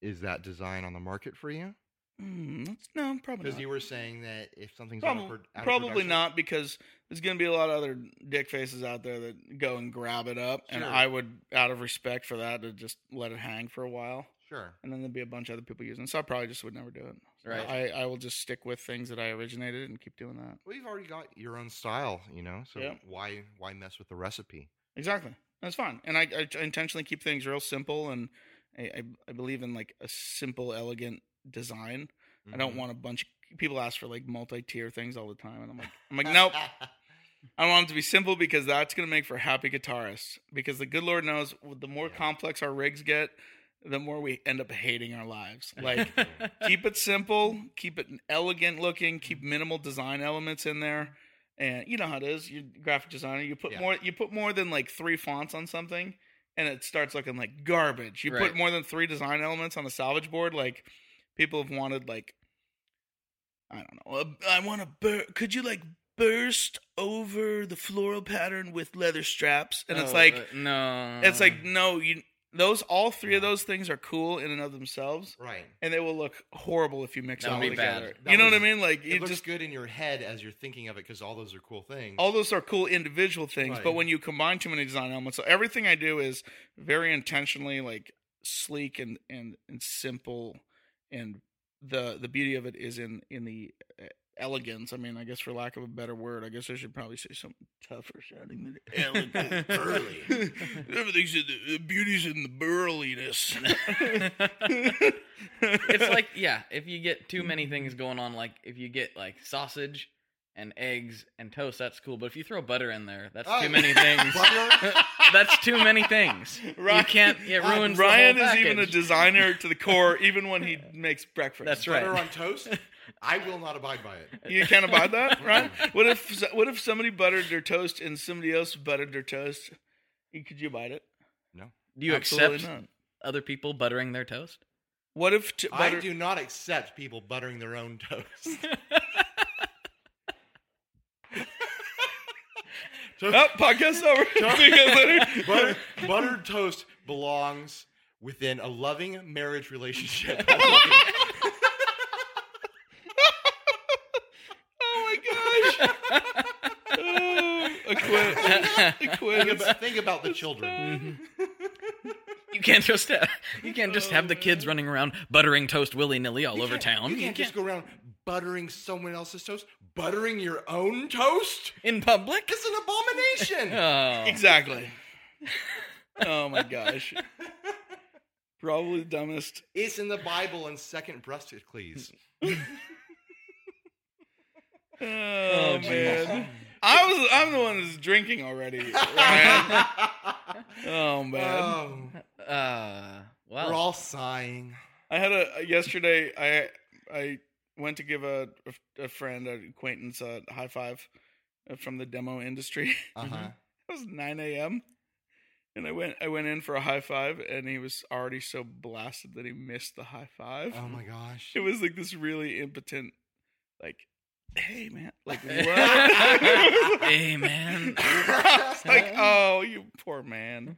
is that design on the market for you? mm, that's- no, probably Because you were saying that if something's out of Probably, out of probably not because there's going to be a lot of other dick faces out there that go and grab it up, and I would, out of respect for that, to just let it hang for a while, Sure. and then there'd be a bunch of other people using. it. So I probably just would never do it. So Right. I, I will just stick with things that I originated and keep doing that. Well, you've already got your own style, you know. So Yeah. why why mess with the recipe? Exactly. That's fine. And I, I intentionally keep things real simple, and I, I, I believe in like a simple, elegant design. I don't Mhm. want a bunch. People ask for like multi-tier things all the time, and I'm like, I'm like, nope. *laughs* I want them to be simple because that's going to make for happy guitarists. Because the good Lord knows, the more Yeah. complex our rigs get, the more we end up hating our lives. *laughs* Like, keep it simple, keep it elegant looking, keep minimal design elements in there. And you know how it is. You graphic designer, you put Yeah. more you put more than like three fonts on something and it starts looking like garbage. You Right. put more than three design elements on a salvage board, like people have wanted like I don't know. I want to bur- could you like burst over the floral pattern with leather straps? And it's Oh, like uh, no. it's like no, you those all three of those things are cool in and of themselves right. and they will look horrible if you mix That them all would be bad. together. That you know what I mean? Like It you looks just good in your head as you're thinking of it because all those are cool things. all those are cool individual things, but when you combine too many design elements, so everything I do is very intentionally like sleek and and and simple, and the the beauty of it is in in the uh, elegance. I mean, I guess for lack of a better word, I guess I should probably say something tougher sounding than elegant, Burly. *laughs* Everything's in the, the beauty's in the burliness. it's *laughs* like yeah, if you get too many things going on, like if you get like sausage and eggs and toast, that's cool. But if you throw butter in there, that's Oh, too many things. *laughs* That's too many things. Ryan- you can't. It uh, Ryan- ruins Ryan the whole is even a designer to the core, even when he makes breakfast. That's right. Butter on toast? I will not abide by it. You can't abide that, *laughs* right? What if what if somebody buttered their toast and somebody else buttered their toast? Could you bite it? No. Do you Absolutely accept not. other people buttering their toast? What if t- I butter- do not accept people buttering their own toast. *laughs* *laughs* Oh, podcast over. See you guys later. Butter, buttered toast belongs within a loving marriage relationship. Oh my gosh. Oh, I quit. I *laughs* think, about, think about the children. *laughs* you can't just have, you can't just have the kids running around buttering toast willy nilly all You over can't- town. You can't just go around buttering someone else's toast. Buttering your own toast? in public. It's an abomination. *laughs* Oh, Exactly. Oh my gosh. Probably the dumbest. It's in the Bible in Second Brusticles. Oh, oh, geez. man. I was I'm the one who's drinking already. Ryan. *laughs* oh man. Oh, uh, well, we're all sighing. I had a yesterday. I I went to give a a friend, an acquaintance, a high five uh, from the demo industry. *laughs* Uh huh. It was 9 a.m. And I went I went in for a high five, and he was already so blasted that he missed the high five. Oh my gosh. It was like this really impotent, like, hey man, like *laughs* what? *laughs* hey man, *laughs* like, oh, you poor man.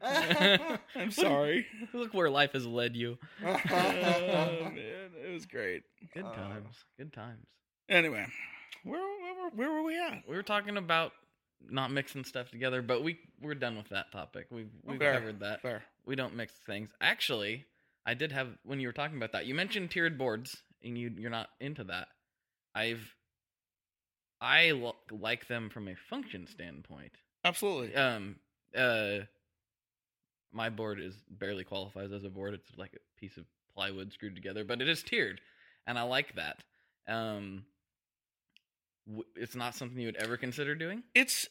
I'm sorry. look where life has led you. Oh man, it was great. Good Uh, times, good times. Anyway, where where, were- where were we at? We were talking about not mixing stuff together, but we we're done with that topic. We've we've Fair, covered that. Fair. We don't mix things. Actually, I did have when you were talking about that. You mentioned tiered boards, and you you're not into that. I've I lo- like them from a function standpoint. Absolutely. Um, uh, my board is barely qualifies as a board. It's like a piece of plywood screwed together, but it is tiered, and I like that. Um, w- it's not something you would ever consider doing. It's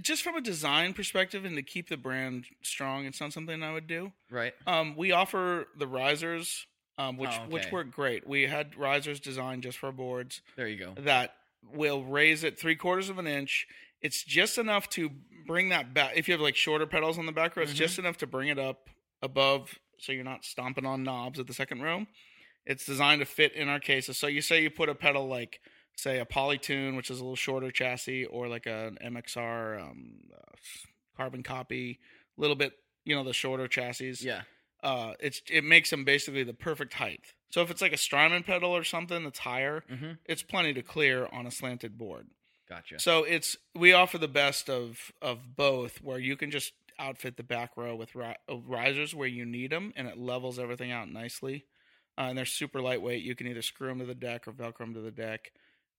just from a design perspective and to keep the brand strong. It's not something I would do. Right. Um, we offer the risers, um, which Oh, which work great. We had risers designed just for boards There you go. that will raise it three quarters of an inch. It's just enough to bring that back. If you have like shorter pedals on the back row, it's Mhm. just enough to bring it up above, so you're not stomping on knobs at the second row. It's designed to fit in our cases. So you say you put a pedal like, say, a Polytune, which is a little shorter chassis, or like an MXR um, uh, carbon copy, a little bit, you know, the shorter chassis Yeah. uh, it's it makes them basically the perfect height. So if it's like a Strymon pedal or something that's higher, Mm-hmm. it's plenty to clear on a slanted board. Gotcha. So it's we offer the best of of both, where you can just outfit the back row with ri- risers where you need them, and it levels everything out nicely. Uh, and they're super lightweight. You can either screw them to the deck or velcro them to the deck.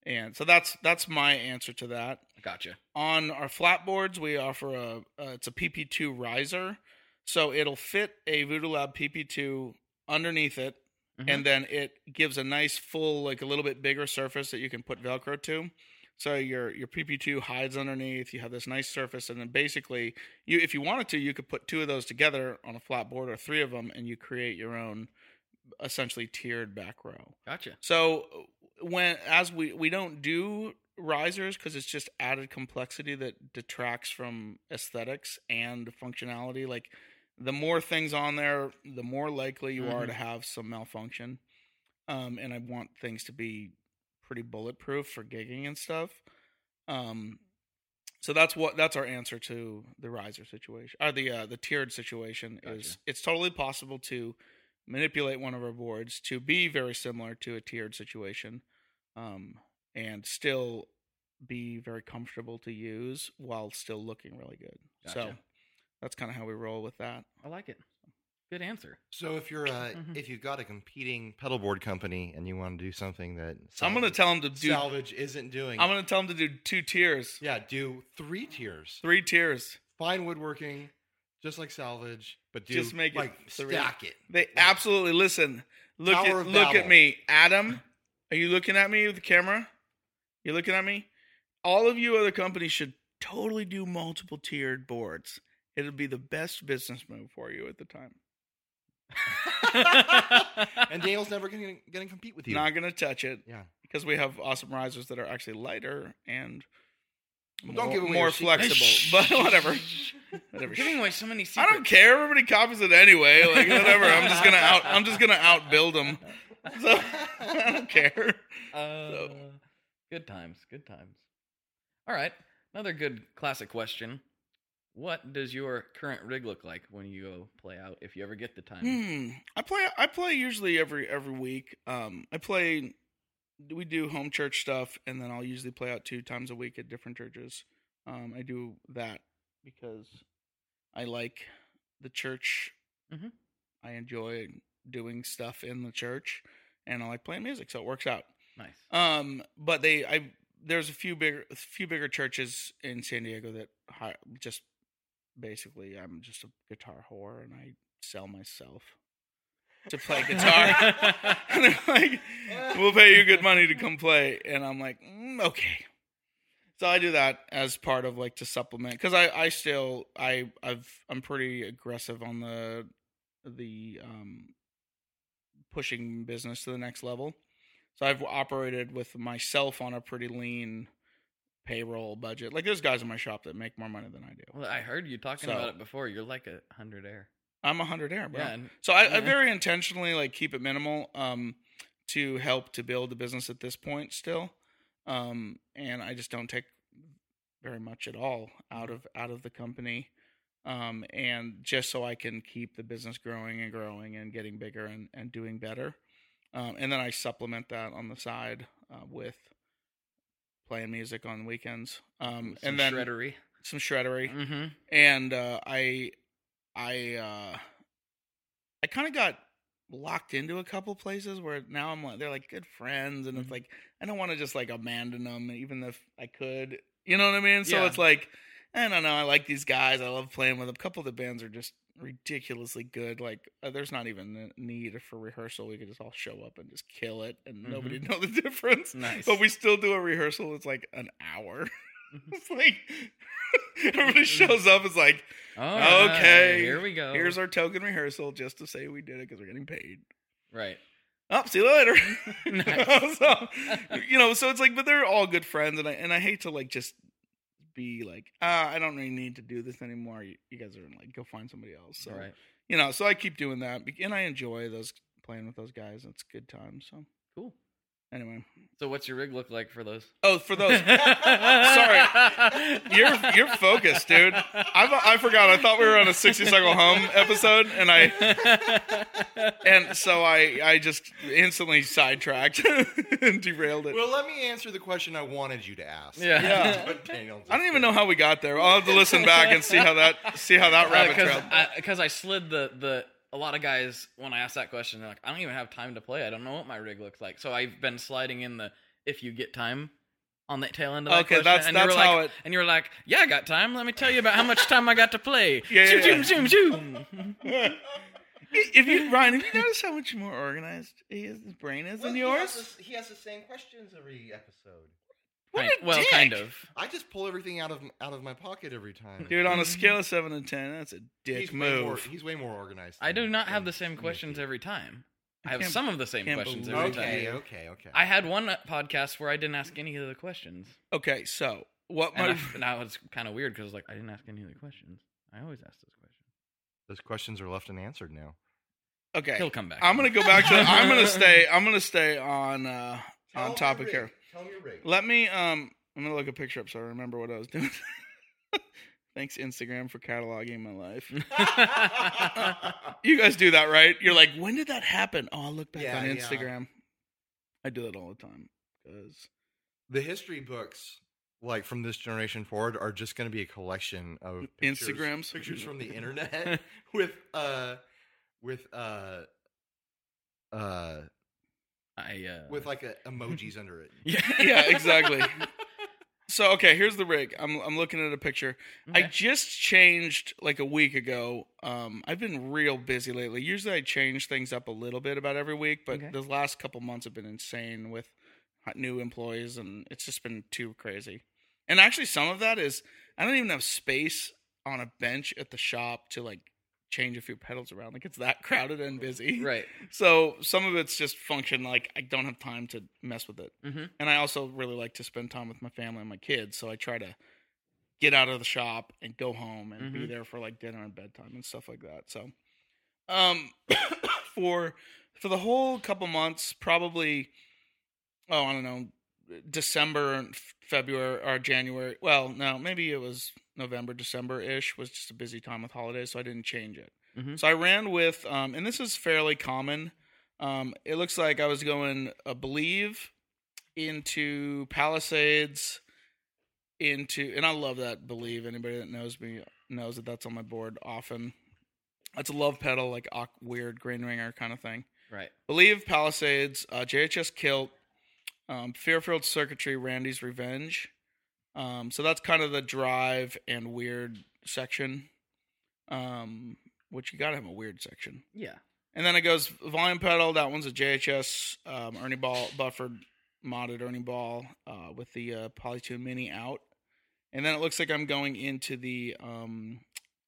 And so that's that's my answer to that. Gotcha. On our flat boards, we offer a uh, it's a PP2 riser, so it'll fit a Voodoo Lab PP2 underneath it, Mhm. and then it gives a nice full, like a little bit bigger surface that you can put Velcro to. So your your PP2 hides underneath. You have this nice surface, and then basically, you if you wanted to, you could put two of those together on a flat board or three of them, and you create your own essentially tiered back row. Gotcha. So when as we we don't do risers because it's just added complexity that detracts from aesthetics and functionality. Like the more things on there, the more likely you are Mhm. to have some malfunction. Um, and I want things to be pretty bulletproof for gigging and stuff. Um, so that's what that's our answer to the riser situation or the uh, the tiered situation is it's totally possible to manipulate one of our boards to be very similar to a tiered situation um, and still be very comfortable to use while still looking really good. So Gotcha. That's kind of how we roll with that. I like it. Good answer. So if you're uh, Mhm. if you've got a competing pedal board company and you want to do something that So I'm going to tell them to do. salvage isn't doing, I'm going to tell them to do two tiers, yeah, do three tiers. three tiers. Fine woodworking, just like salvage, but do Just make it like three. stack it. They absolutely listen. Look at of look at me, Adam. Are you looking at me with the camera? You looking at me? All of you other companies should totally do multiple tiered boards. It'll be the best business move for you at the time. *laughs* and Daniel's never going to compete with you. Not gonna touch it yeah. because we have awesome risers that are actually lighter and Well, more, don't give away more your secrets. flexible. But whatever. Whatever. Giving away so many I don't care. Everybody copies it anyway. Like whatever. I'm just gonna out. I'm just gonna outbuild them. So *laughs* I don't care. Uh, Good times. Good times. All right. Another good classic question. What does your current rig look like when you go play out? If you ever get the time. Hmm. I play. I play usually every every week. Um, I play. We do home church stuff, and then I'll usually play out two times a week at different churches. Um, I do that because I like the church. Mhm. I enjoy doing stuff in the church, and I like playing music, so it works out. Nice. Um, but they, I there's a few bigger, a few bigger churches in San Diego that hi- just basically I'm just a guitar whore and I sell myself to play *laughs* guitar. *laughs* and they're like, "We'll pay you good money to come play," and I'm like, mm, "Okay." So I do that as part of like to supplement because I I still I I've I'm pretty aggressive on the the um pushing business to the next level. So I've operated with myself on a pretty lean payroll budget. Like there's guys in my shop that make more money than I do. Well, I heard you talking So- about it before. You're like a hundred air. I'm a hundred air, bro. Yeah. And, So I, I very intentionally like keep it minimal um, to help to build the business at this point still, um, and I just don't take very much at all out of out of the company, um, and just so I can keep the business growing and growing and getting bigger and, and doing better, um, and then I supplement that on the side uh, with playing music on weekends, um, some and then shreddery. some shreddery Mm-hmm. and uh, I, I, uh, I kind of got locked into a couple places where now I'm like they're like good friends, and it's Mhm. like I don't want to just like abandon them, even if I could. You know what I mean? So Yeah. it's like I don't know. I like these guys. I love playing with them. A couple of the bands are just Mm. ridiculously good. Like uh, there's not even a need for rehearsal. We could just all show up and just kill it, and nobody *laughs* mm-hmm. know the difference. Nice. But we still do a rehearsal. It's like an hour. Mm-hmm. *laughs* it's like *laughs* everybody mm-hmm. shows up. It's like Oh, Okay, Here we go. Here's our token rehearsal just to say we did it because we're getting paid. right. Oh, see you later. So, you know, so it's like, but they're all good friends, and I and I hate to like just be like, ah, I don't really need to do this anymore. You, you guys are like, go find somebody else. So right. you know, so I keep doing that, and I enjoy those playing with those guys. It's good time. So Cool. Anyway, So what's your rig look like for those? oh, for those, *laughs* sorry, you're you're focused, dude. I I forgot. I thought we were on a sixty cycle hum episode, and I and so I I just instantly sidetracked *laughs* and derailed it. Well, let me answer the question I wanted you to ask. Yeah. Yeah. But Daniel just I don't even know how we got there. I'll have to listen back and see how that see how that uh, rabbit trail. because trailed. I, 'cause I slid the the a lot of guys when I ask that question they're like I don't even have time to play. I don't know what my rig looks like. So I've been sliding in the if you get time on the tail end of that Okay, question, that's- and you that's were how like, it- and you were like yeah I got time. Let me tell you about how much time I got to play. *laughs* Yeah, zoom, yeah, zoom zoom. Zoom *laughs* if you Ryan, have you noticed how much more organized his brain is Well, than he has yours? the- He has the same questions every episode. What Kind- a well dick. kind of I just pull everything out of out of my pocket every time. Dude, on a scale of seven to ten, that's a dick he's way more, move. he's way more organized. I do not have the same questions every time I have some of the same questions believe every it. time Okay, okay, okay. I had one podcast where I didn't ask any of the questions Okay, so what and my I, now it's kind of weird because like I didn't ask any of the questions I always ask those questions Those questions are left unanswered now. okay, he'll come back I'm gonna go back to. I'm gonna stay. I'm gonna stay on uh Tell on topic here. Tell me your rig. Let me. Um, I'm gonna look a picture up so I remember what I was doing. *laughs* Thanks Instagram for cataloging my life. *laughs* You guys do that, right? You're like, when did that happen? Oh, I'll look back Yeah, on yeah. Instagram. I do that all the time because the history books, like from this generation forward, are just going to be a collection of pictures, Instagrams? pictures from the internet *laughs* with uh with uh uh I uh with like a, emojis under it. *laughs* yeah *laughs* yeah, exactly. *laughs* So okay, here's the rig. I'm I'm looking at a picture. I just changed like a week ago. Um, I've been real busy lately. Usually I change things up a little bit about every week, but Okay. the last couple months have been insane with new employees, and it's just been too crazy. And actually, some of that is I don't even have space on a bench at the shop to like change a few pedals around. Like it's that crowded and busy. right *laughs* So some of it's just function. Like I don't have time to mess with it mm-hmm. and I also really like to spend time with my family and my kids. So I try to get out of the shop and go home and be Mhm. there for like dinner and bedtime and stuff like that. So, um, *coughs* for for the whole couple months, probably, oh, I don't know, December and February or January. Well, no, maybe it was November, December ish was just a busy time with holidays, so I didn't change it. Mhm. So I ran with, um, and this is fairly common. Um, it looks like I was going uh, Believe into Palisades into, and I love that Believe. Anybody that knows me knows that that's on my board often. That's a love pedal, like weird green ringer kind of thing. Right. Believe Palisades, uh, JHS Kilt, um, Fairfield Circuitry, Randy's Revenge. Um, so that's kind of the drive and weird section. Um, which you gotta have a weird section. Yeah. And then it goes volume pedal. That one's a JHS um, Ernie Ball buffered modded Ernie Ball uh, with the uh, Polytune Mini out. And then it looks like I'm going into the um,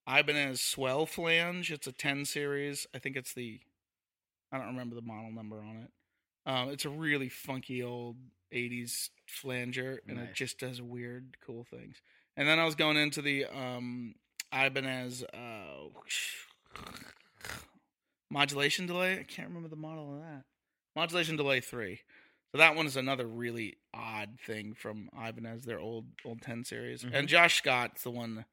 Ibanez Swell flange. It's a 10 series. I think it's the I don't remember the model number on it. Um, it's a really funky old 80s flanger, and it just does weird, cool things. And then I was going into the um, Ibanez uh, modulation delay. I can't remember the model of that. Modulation delay 3. So that one is another really odd thing from Ibanez, their old old 10 series. Mhm. And Josh Scott's the one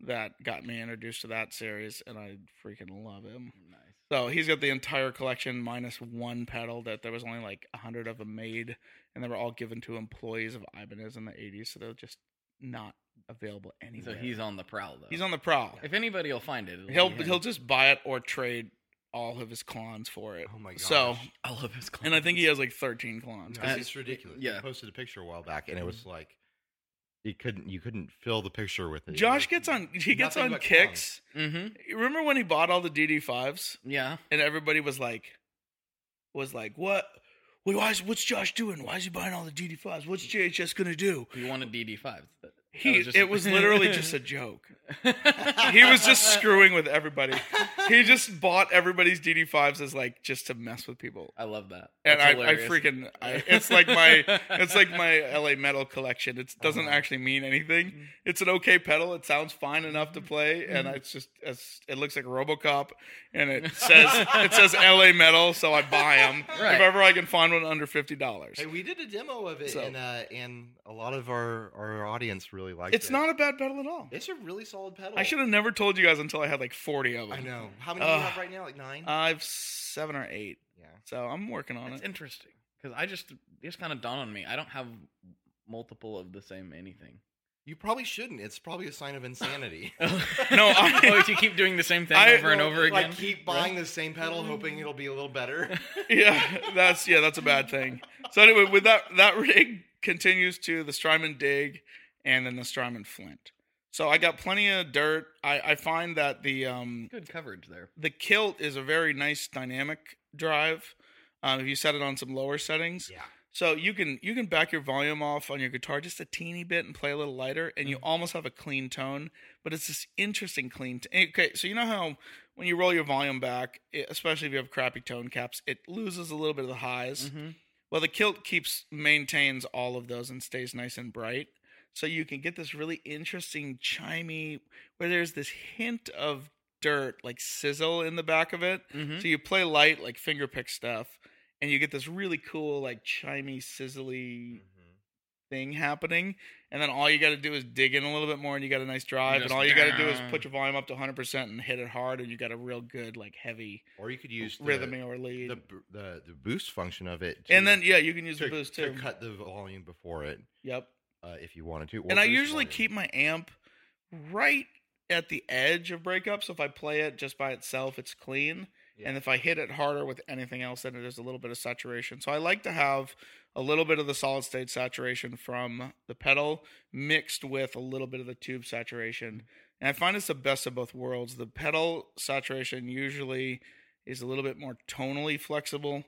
that got me introduced to that series, and I freaking love him. Nice. So he's got the entire collection minus one pedal that there was only like a hundred of them made, and they were all given to employees of Ibanez in the '80s, so they're just not available anywhere. So he's on the prowl though. he's on the prowl. If anybody will find it, it'll He'll be him. he'll just buy it or trade all of his clones for it. Oh my god! So, I love his. clones, and I think he has like 13 clones. No, 'cause it's ridiculous. yeah. He posted a picture a while back, and it was like you couldn't you couldn't fill the picture with it. Josh gets on he gets nothing on but kicks. Mm-hmm. Remember when he bought all the DD5s Yeah. and everybody was like, was like, what? Wait, why is, what's Josh doing? Why is he buying all the DD5s? What's JHS gonna do? He wanted DD5s. That- that He, just- it was literally just a joke. *laughs* He was just screwing with everybody. He just bought everybody's DD5s as like just to mess with people. I love that. And I, I freaking, I, it's like my, it's like my LA metal collection. It doesn't Uh-huh. actually mean anything. Mm-hmm. It's an okay pedal. It sounds fine enough to play, and it's just, it's, it looks like RoboCop, and it says, it says LA metal, so I buy them Right. if ever I can find one under fifty dollars. Hey, we did a demo of it, So- and uh, and a lot of our, our audience really liked It's it. It's not a bad pedal at all. It's a really solid pedal. I should have never told you guys until I had like forty of them. I know. How many do you Ugh. have right now? Like nine. I've seven or eight, yeah. so I'm working on It's it. interesting because I just it just kind of dawned on me. I don't have multiple of the same anything. You probably shouldn't. It's probably a sign of insanity. *laughs* No, *laughs* I- oh, if you keep doing the same thing I- over and over again. Keep buying the same pedal, hoping it'll be a little better. *laughs* yeah, that's yeah, that's a bad thing. So anyway, with that that rig continues to the Strymon Dig and then the Strymon Flint. So I got plenty of dirt. I, I find that the um Good coverage there. the kilt is a very nice dynamic drive. Um, if you set it on some lower settings, yeah. So you can you can back your volume off on your guitar just a teeny bit and play a little lighter, and you almost have a clean tone. But it's this interesting clean. T- okay, so you know how when you roll your volume back, it, especially if you have crappy tone caps, it loses a little bit of the highs. Mm-hmm. Well, the kilt keeps maintains all of those and stays nice and bright. So you can get this really interesting chimey where there's this hint of dirt like sizzle in the back of it. Mm-hmm. So you play light like fingerpick stuff, and you get this really cool like chimey, sizzly thing happening. And then all you got to do is dig in a little bit more, and you got a nice drive. Just and all you got to do is put your volume up to 100 percent and hit it hard, and you got a real good like heavy Or you could use the, rhythm or lead. the, the the boost function of it. To, and then yeah, you can use to, the boost too. to cut the volume before it, Yep. Uh, if you wanted to. and I usually volume. keep my amp right at the edge of breakup. So if I play it just by itself, it's clean. Yeah. And if I hit it harder with anything else, then there's a little bit of saturation. So I like to have a little bit of the solid state saturation from the pedal mixed with a little bit of the tube saturation. And I find it's the best of both worlds. The pedal saturation usually is a little bit more tonally flexible,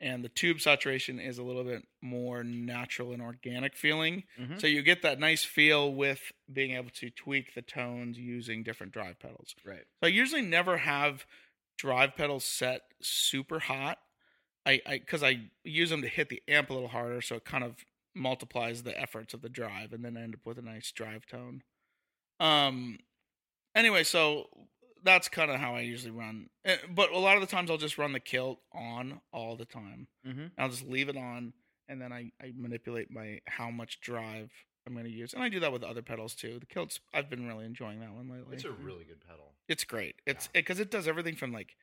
and the tube saturation is a little bit more natural and organic feeling. Mhm. So you get that nice feel with being able to tweak the tones using different drive pedals. Right. So I usually never have drive pedals set super hot. I I because I use them to hit the amp a little harder, so it kind of multiplies the efforts of the drive, and then I end up with a nice drive tone. Um. Anyway, so that's kind of how I usually run. Eh, But a lot of the times I'll just run the kilt on all the time. Mm-hmm. I'll just leave it on, and then I, I manipulate my how much drive I'm going to use, and I do that with other pedals too. The kilts, I've been really enjoying that one lately. It's a really good pedal. It's great. It's because it does everything from like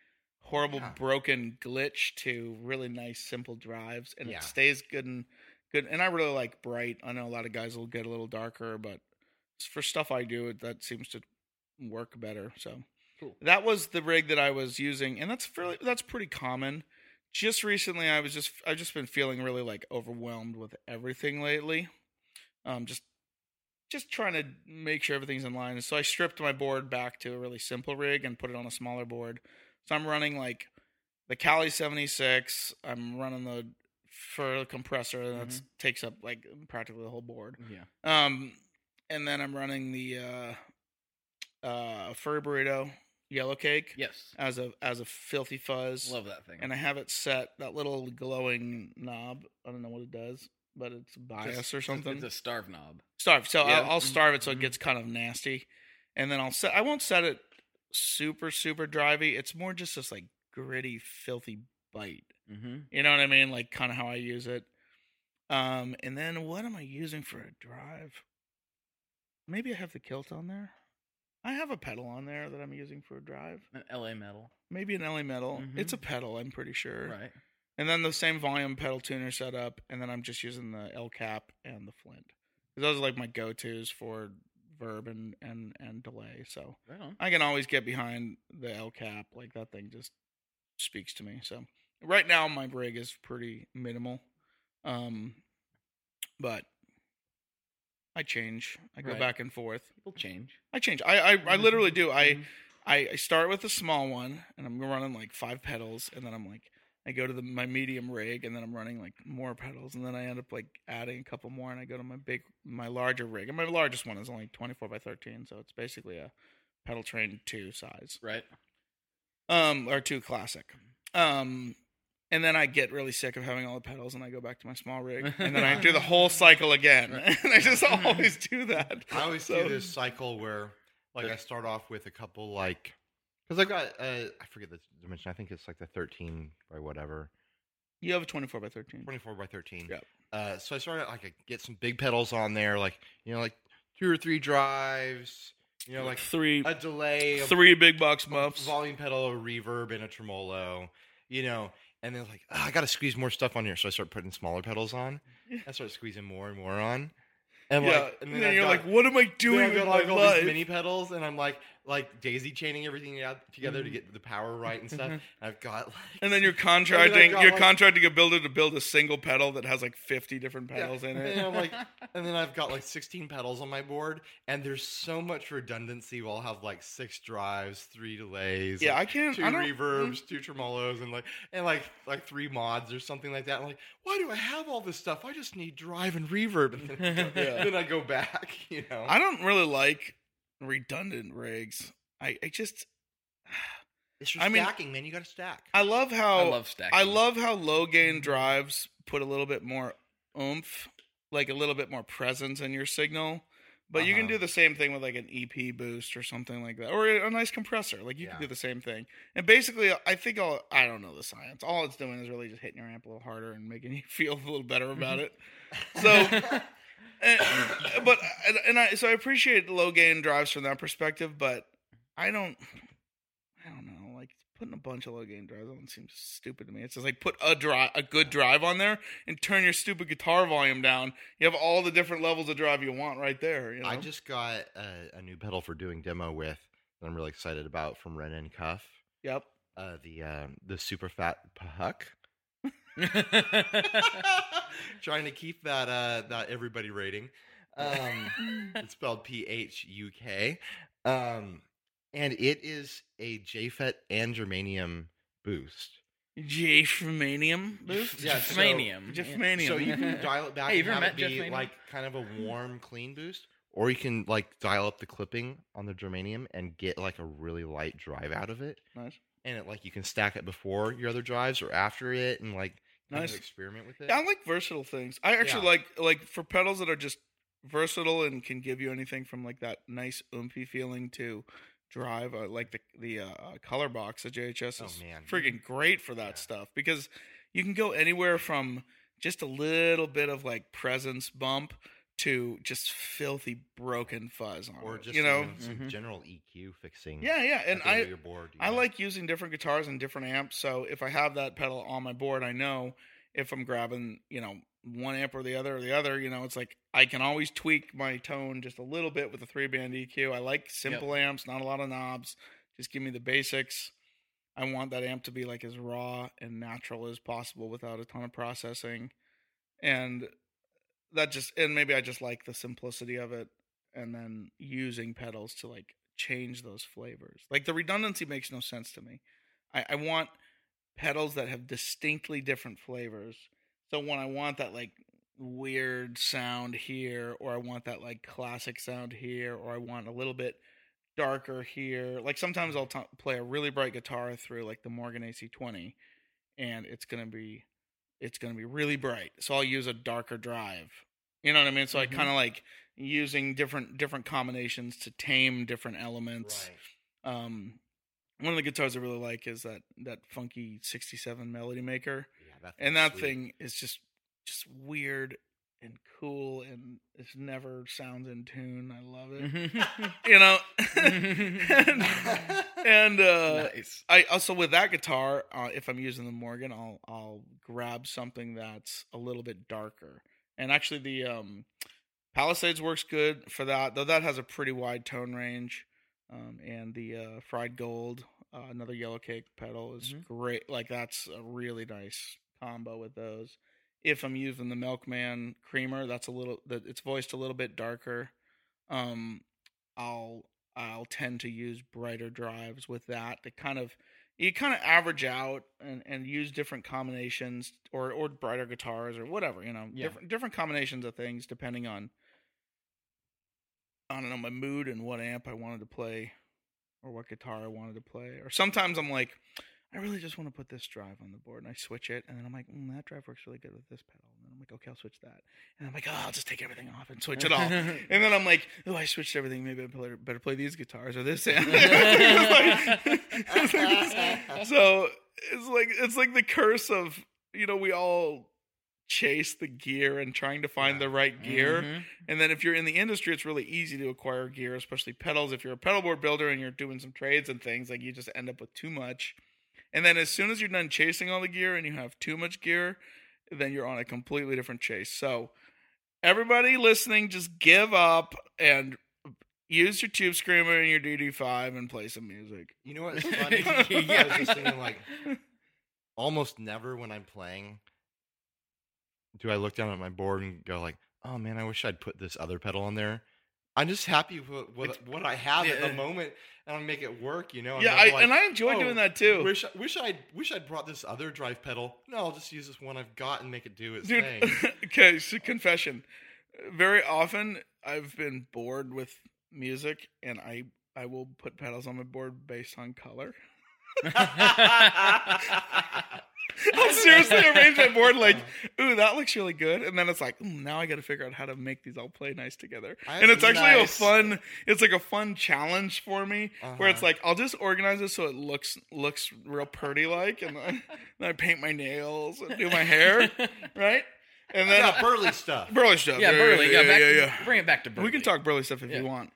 horrible Yeah. broken glitch to really nice simple drives, and Yeah. it stays good and good. And I really like bright. I know a lot of guys will get a little darker, but for stuff I do, that seems to work better. So Cool. that was the rig that I was using, and that's fairly that's pretty common. Just recently, I was just I've just been feeling really like overwhelmed with everything lately. Um, just just trying to make sure everything's in line. So I stripped my board back to a really simple rig and put it on a smaller board. So I'm running like the Cali 76. I'm running the for compressor that Mhm. takes up like practically the whole board. Yeah. Um, and then I'm running the uh, uh, furry burrito yellow cake Yes. as a as a filthy fuzz. Love that thing. And I have it set that little glowing knob. I don't know what it does, but it's bias Just- or something. It's a starve knob. starve. So Yeah. I'll, I'll starve it so it Mhm. gets kind of nasty, and then I'll set. I won't set it super super drivey. It's more just this like gritty, filthy bite. Mm-hmm. You know what I mean? Like kind of how I use it. Um, and then what am I using for a drive? Maybe I have the kilt on there. I have a pedal on there that I'm using for a drive. An LA metal. Maybe an LA metal. Mhm. It's a pedal, I'm pretty sure. Right. And then the same volume pedal tuner setup, and then I'm just using the El Cap and the Flint. Those are like my go tos for verb and, and and delay. So Right. I can always get behind the El Cap. Like that thing just speaks to me. So right now my rig is pretty minimal. Um but I change. I go Right. back and forth. People change. I change. I I, I literally do. I Mhm. I, I start with a small one and I'm running like five pedals and then I'm like I go to the my medium rig and then I'm running like more pedals and then I end up like adding a couple more and I go to my big my larger rig and my largest one is only 24 by 13 so it's basically a Pedaltrain 2 size Right. um or 2 classic um and then I get really sick of having all the pedals and I go back to my small rig *laughs* and then I do the whole cycle again *laughs* and I just *laughs* always do that I always So- do this cycle where, like, I start off with a couple, like, because I've got, uh, I forget the dimension. I think it's like the 13 by whatever, you have a 24 by 13 24 by 13. Yep. Uh, so I started like I get some big pedals on there, like you know, like two or three drives, you know, like three a delay, a three big box a muffs volume pedal, a reverb, and a tremolo, you know. And they're like, "Ah, I got to squeeze more stuff on here, so I start putting smaller pedals on. I start squeezing more and more on, and yeah, like, and and then, then, you're got- like, what am I then doing I've with got my like all life? these mini pedals, and I'm like, like daisy chaining everything out together to get the power right and stuff. Mhm. I've got like, and then you're *laughs* contracting, got, you're like- contracting a builder to build a single pedal that has like 50 different Yeah, pedals in And it. then I'm like, *laughs* and then I've got like 16 pedals on my board, and there's so much redundancy. We'll have like six drives, three delays, Yeah, like, I can't. two I reverbs, two tremolos, and like and like like three mods or something like that. I'm like, why do I have all this stuff? I just need drive and reverb, and then, *laughs* Yeah. then I go back. You know, I don't really like redundant rigs. I, I just, it's for I mean- stacking, man. You got to stack. I love how I love stacking. I love how low gain drives put a little bit more oomph, like a little bit more presence in your signal. But you can Uh-huh. do the same thing with like an EP boost or something like that, or a nice compressor. Like you can do the same thing. And basically, I think all I don't know the science. All it's doing is really just hitting your amp a little harder and making *laughs* you feel a little better about it. So, *laughs* and, but and, and I so I appreciate low gain drives from that perspective, but I don't. I don't know. Like putting a bunch of low gain drives on seems stupid to me. It's just like put a drive, a good drive on there, and turn your stupid guitar volume down. You have all the different levels of drive you want right there. You know? I just got a, a new pedal for doing demo with that I'm really excited about from Wren and Cuff. yep. Uh, the uh, the super fat puck. *laughs* *laughs* *laughs* *laughs* Trying to keep that uh, that everybody rating. Um, *laughs* it's spelled P H U K. Um, and it is a JFET and germanium boost. Jeffmanium boost. Yeah, so- Jeffmanium. Jeffmanium. So you can *laughs* dial it back Hey, and have it be like kind of a warm, clean boost, or you can like dial up the clipping on the germanium and get like a really light drive out of it. nice. And it like you can stack it before your other drives or after it, and like Nice. experiment with it. Yeah, I like versatile things. I actually Yeah. like like for pedals that are just versatile and can give you anything from like that nice oomphy feeling to drive. Uh, like the the uh, color box, the JHS Oh, is man. freaking great for that Yeah. stuff because you can go anywhere from just a little bit of like presence bump to just filthy broken fuzz on or it, just you know. even some Mhm. general EQ fixing. Yeah, yeah, and I your board, you I know? like using different guitars and different amps. So if I have that pedal on my board, I know if I'm grabbing, you know, one amp or the other or the other, you know, it's like I can always tweak my tone just a little bit with a three band EQ. I like simple amps, not a lot of knobs. Just give me the basics. I want that amp to be like as raw and natural as possible without a ton of processing. And that just and maybe I just like the simplicity of it and then using pedals to like change those flavors. Like the redundancy makes no sense to me. I, I want pedals that have distinctly different flavors. So when I want that like weird sound here, or I want that like classic sound here, or I want a little bit darker here. Like sometimes I'll t- play a really bright guitar through like the Morgan AC20, and it's gonna be it's gonna be really bright. So I'll use a darker drive. You know what I mean? So Mhm. I kind of like using different different combinations to tame different elements. Right. Um, one of the guitars I really like is that that funky '67 Melody Maker, Yeah, that and that sweet. thing is just just weird and cool, and it never sounds in tune. I love Mm-hmm. it. you know, and, *laughs* and uh, nice. I also with that guitar, uh, if I'm using the Morgan, I'll I'll grab something that's a little bit darker. And actually, the um, Palisades works good for that, though that has a pretty wide tone range. Um, and the uh, Fried Gold, uh, another Yellow Cake pedal, is Mhm. great. Like that's a really nice combo with those. If I'm using the Milkman Creamer, that's a little that it's voiced a little bit darker. Um, I'll I'll tend to use brighter drives with that to kind of you kind of average out and, and use different combinations or or brighter guitars or whatever you know Yeah. different different combinations of things depending on I don't know my mood and what amp I wanted to play or what guitar I wanted to play or sometimes I'm like I really just want to put this drive on the board and I switch it and then I'm like mm, that drive works really good with this pedal and then I'm like okay I'll switch that and I'm like oh I'll just take everything off and switch it all *laughs* and then I'm like, oh, I switched everything. Maybe I better, better play these guitars or this. amp." *laughs* *laughs* It's like- so it's like it's like the curse of you know we all chase the gear and trying to find the right gear. Mhm. And then if you're in the industry, it's really easy to acquire gear, especially pedals. If you're a pedal board builder and you're doing some trades and things, like you just end up with too much. And then as soon as you're done chasing all the gear and you have too much gear, then you're on a completely different chase. So everybody listening, just give up and use your tube screamer and your DD5 and play some music. You know what's funny? *laughs* Yeah. Like, almost never when I'm playing do I look down at my board and go like, "Oh man, I wish I'd put this other pedal on there." I'm just happy with what, what I have at the moment, and I'll make it work. You know? Yeah, I, like, and I enjoy "Oh, doing that too. Wish wish I'd wish I'd brought this other drive pedal. No, I'll just use this one I've got and make it do its Dude, thing. *laughs* okay, so confession. Very often I've been bored with music and I I will put pedals on my board based on color. *laughs* I'll seriously arrange my board like, ooh, that looks really good. And then it's like, "Ooh, now I got to figure out how to make these all play nice together. I- and it's actually nice. a fun, it's like a fun challenge for me where it's Uh-huh. like, I'll just organize it so it looks looks real pretty like. And then, *laughs* then I paint my nails and do my hair, *laughs* right? And then yeah, burly stuff. Burley stuff. yeah, Burley. Yeah, yeah, back, yeah, yeah. Bring it back to Burley. We can talk Burley stuff if Yeah. you want.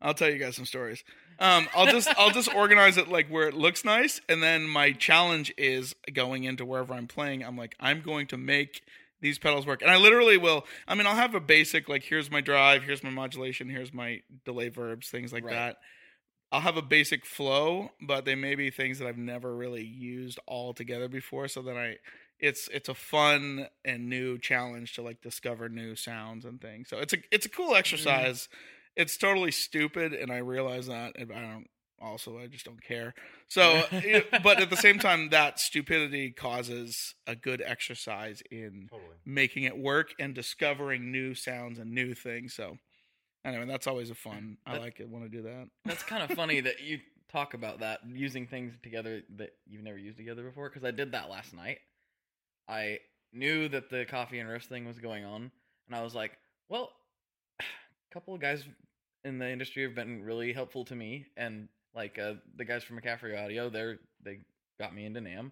I'll tell you guys some stories. Um, I'll just I'll just organize it like where it looks nice, and then my challenge is going into wherever I'm playing. I'm like I'm going to make these pedals work, and I literally will. I mean, I'll have a basic like here's my drive, here's my modulation, here's my delay verbs, things like Right. that. I'll have a basic flow, but they may be things that I've never really used all together before. So then I, it's it's a fun and new challenge to like discover new sounds and things. So it's a it's a cool exercise. It's totally stupid, and I realize that, and I don't. Also, I just don't care. So, it- but at the same *laughs* time, that stupidity causes a good exercise in Totally. making it work and discovering new sounds and new things. So, anyway, that's always a fun. I That- like it when I do that. That's kind of funny *laughs* that you talk about that using things together that you've never used together before. Because I did that last night. I knew that the coffee and roast thing was going on, and I was like, "Well, couple of guys in the industry have been really helpful to me, and like uh, the guys from McCaffrey Audio, they're they got me into NAMM,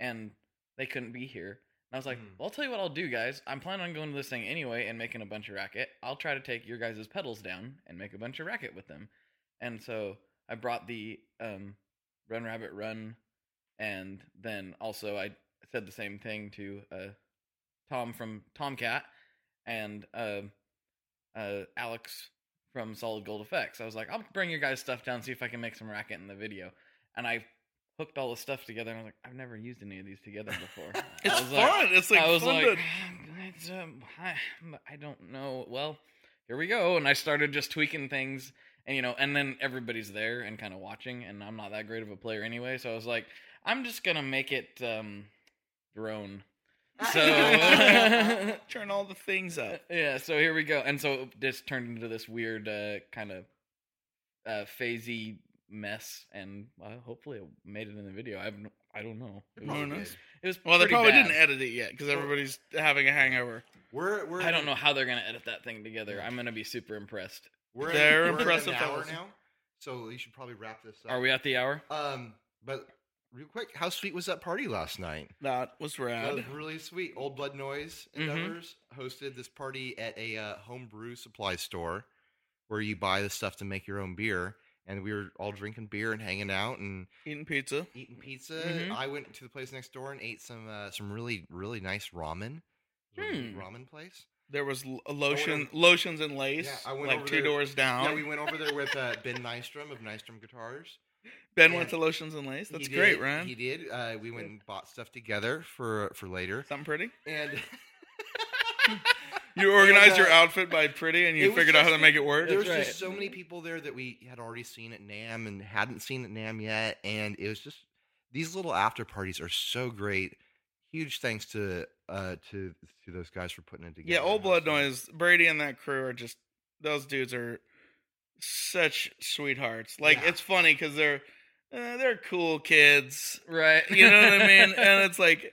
and they couldn't be here, And I was like, Mhm. well, I'll tell you what I'll do, guys. I'm planning on going to this thing anyway and making a bunch of racket. I'll try to take your guys' pedals down and make a bunch of racket with them. And so I brought the um, Run Rabbit Run, and then also I said the same thing to uh, Tom from Tomcat and uh, uh, Alex from Solid Gold Effects. I was like, I'll bring your guys' stuff down, see if I can make some racket in the video. And I hooked all the stuff together. And I was like, I've never used any of these together before. *laughs* It's fun. was like, it's like I was fun like, to it's, um, I, I don't know. Well, here we go. And I started just tweaking things, and you know, and then everybody's there and kind of watching, and I'm not that great of a player anyway. So I was like, I'm just gonna make it um, drone. So *laughs* turn all the things up. yeah, so here we go. And so it just turned into this weird uh, kind of uh, phasey mess, and uh, hopefully it made it in the video. I have no, I don't know. It was, Who Probably it was Well, they probably bad. didn't edit it yet because everybody's having a hangover. We're we're I don't know how they're gonna edit that thing together. I'm gonna be super impressed. We're They're in, we're impressive in an hour now, so you should probably wrap this up. Are we at the hour? Um, but real quick, how sweet was that party last night? That was That rad. was really sweet. Old Blood Noise Mhm. Endeavors hosted this party at a uh, home brew supply store where you buy the stuff to make your own beer. And we were all drinking beer and hanging out and Eating pizza. eating pizza. Mhm. I went to the place next door and ate some uh, some really really nice ramen. It was a good Hmm. ramen place. There was lotion, lotions and lace, Yeah, I went like two there- doors down. Yeah, we went over there with uh, Ben Nystrom of Nystrom Guitars. Ben yeah. went to lotions and lace. That's great, did, Ryan. He did. Uh, we went and bought stuff together for for later. Something pretty. And You organized And, your uh, outfit by pretty, and you was figured out how to make it work. there was right. just so many people there that we had already seen at NAMM and hadn't seen at NAMM yet, and it was just these little after parties are so great. Huge thanks to uh to to those guys for putting it together. Yeah, old blood noise. Brady and that crew are just those dudes are such sweethearts. Like Yeah. it's funny because they're uh, they're cool kids. Right. You know what I mean? *laughs* and it's like,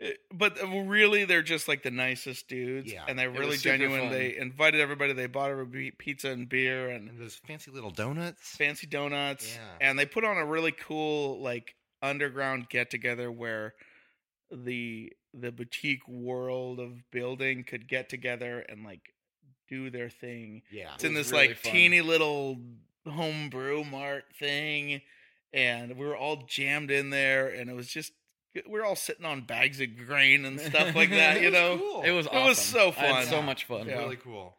eh, but really they're just like the nicest dudes. Yeah, and they're really genuine. fun. They invited everybody. They bought everybody pizza and beer and and those fancy little donuts. fancy donuts. Yeah. And they put on a really cool like underground get together where the the boutique world of building could get together and like do their thing. Yeah, It's in this really like fun. teeny little homebrew mart thing, and we were all jammed in there, and it was just we are all sitting on bags of grain and stuff like that. *laughs* You know, cool. It was It was so I had fun. so much fun. Yeah. really cool.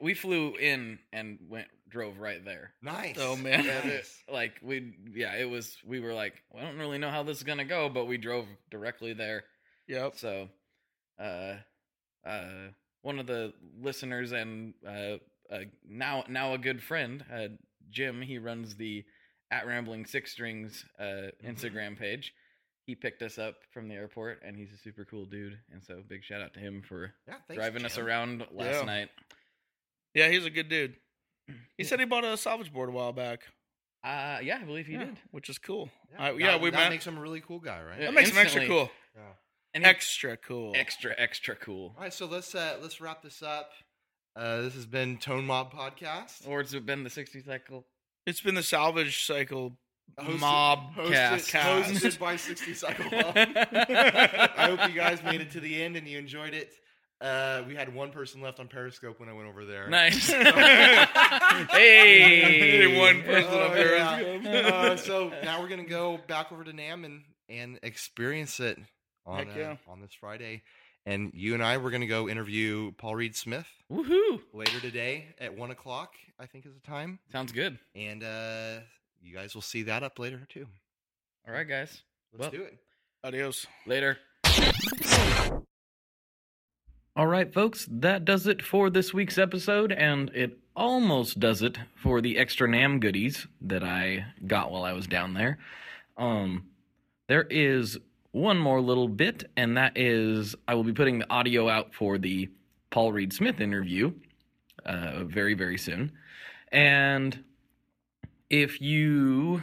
We flew in and went drove right there. Nice. Oh, man. Nice. like we yeah, it was we were like, well, I don't really know how this is gonna go, but we drove directly there. yep. So uh uh one of the listeners and uh, uh now now a good friend, uh Jim, he runs the at rambling six strings uh Instagram page. He picked us up from the airport and he's a super cool dude. And so big shout out to him for Yeah, thanks, driving us around last Yeah. night. Yeah, he's a good dude. *clears throat* He said he bought a salvage board a while back. Uh yeah, I believe he Yeah, did. which is cool. Yeah, Uh, yeah, that, we that met. makes him a really cool guy, right? Yeah. that makes him extra cool. Yeah. And Extra cool. extra extra cool. All right, so let's uh let's wrap this up. Uh, this has been Tone Mob Podcast. Or it's been the 60 cycle. It's been the salvage cycle Hosted- mob hosted, cast. cast. hosted by *laughs* 60 Cycle Mob. *laughs* I hope you guys made it to the end and you enjoyed it. Uh, we had one person left on Periscope when I went over there. Nice. *laughs* hey, One person Oh, up there. yeah. Uh, so now we're gonna go back over to NAMM and and experience it on Heck uh, on this Friday. And you and I we're gonna go interview Paul Reed Smith Woohoo! later today at one o'clock. I think is the time. Sounds good. And uh, you guys will see that up later too. All right, guys. Let's Well- do it. Adios. Later. All right, folks, that does it for this week's episode, and it almost does it for the extra NAMM goodies that I got while I was down there. Um, there is one more little bit, and that is I will be putting the audio out for the Paul Reed Smith interview uh, very, very soon. And if you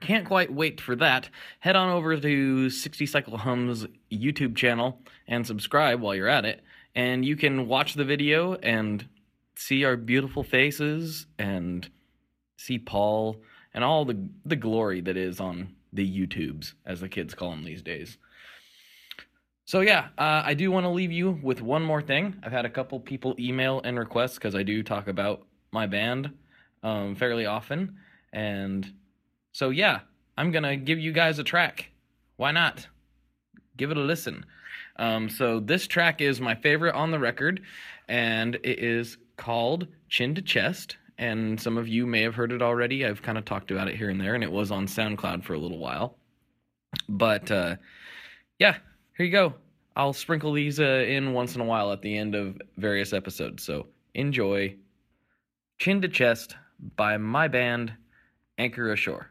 can't quite wait for that, head on over to 60 Cycle Hum's YouTube channel and subscribe while you're at it. And you can watch the video and see our beautiful faces and see Paul and all the, the glory that is on the YouTubes, as the kids call them these days. So yeah, uh, I do want to leave you with one more thing. I've had a couple people email and request because I do talk about my band um, fairly often, and so yeah, I'm gonna give you guys a track. Why not? Give it a listen. Um, so this track is my favorite on the record, and it is called "Chin to Chest." And some of you may have heard it already. I've kind of talked about it here and there, and it was on SoundCloud for a little while. But uh, yeah, here you go. I'll sprinkle these uh, in once in a while at the end of various episodes. So enjoy Chin to Chest by my band, Anchor Ashore.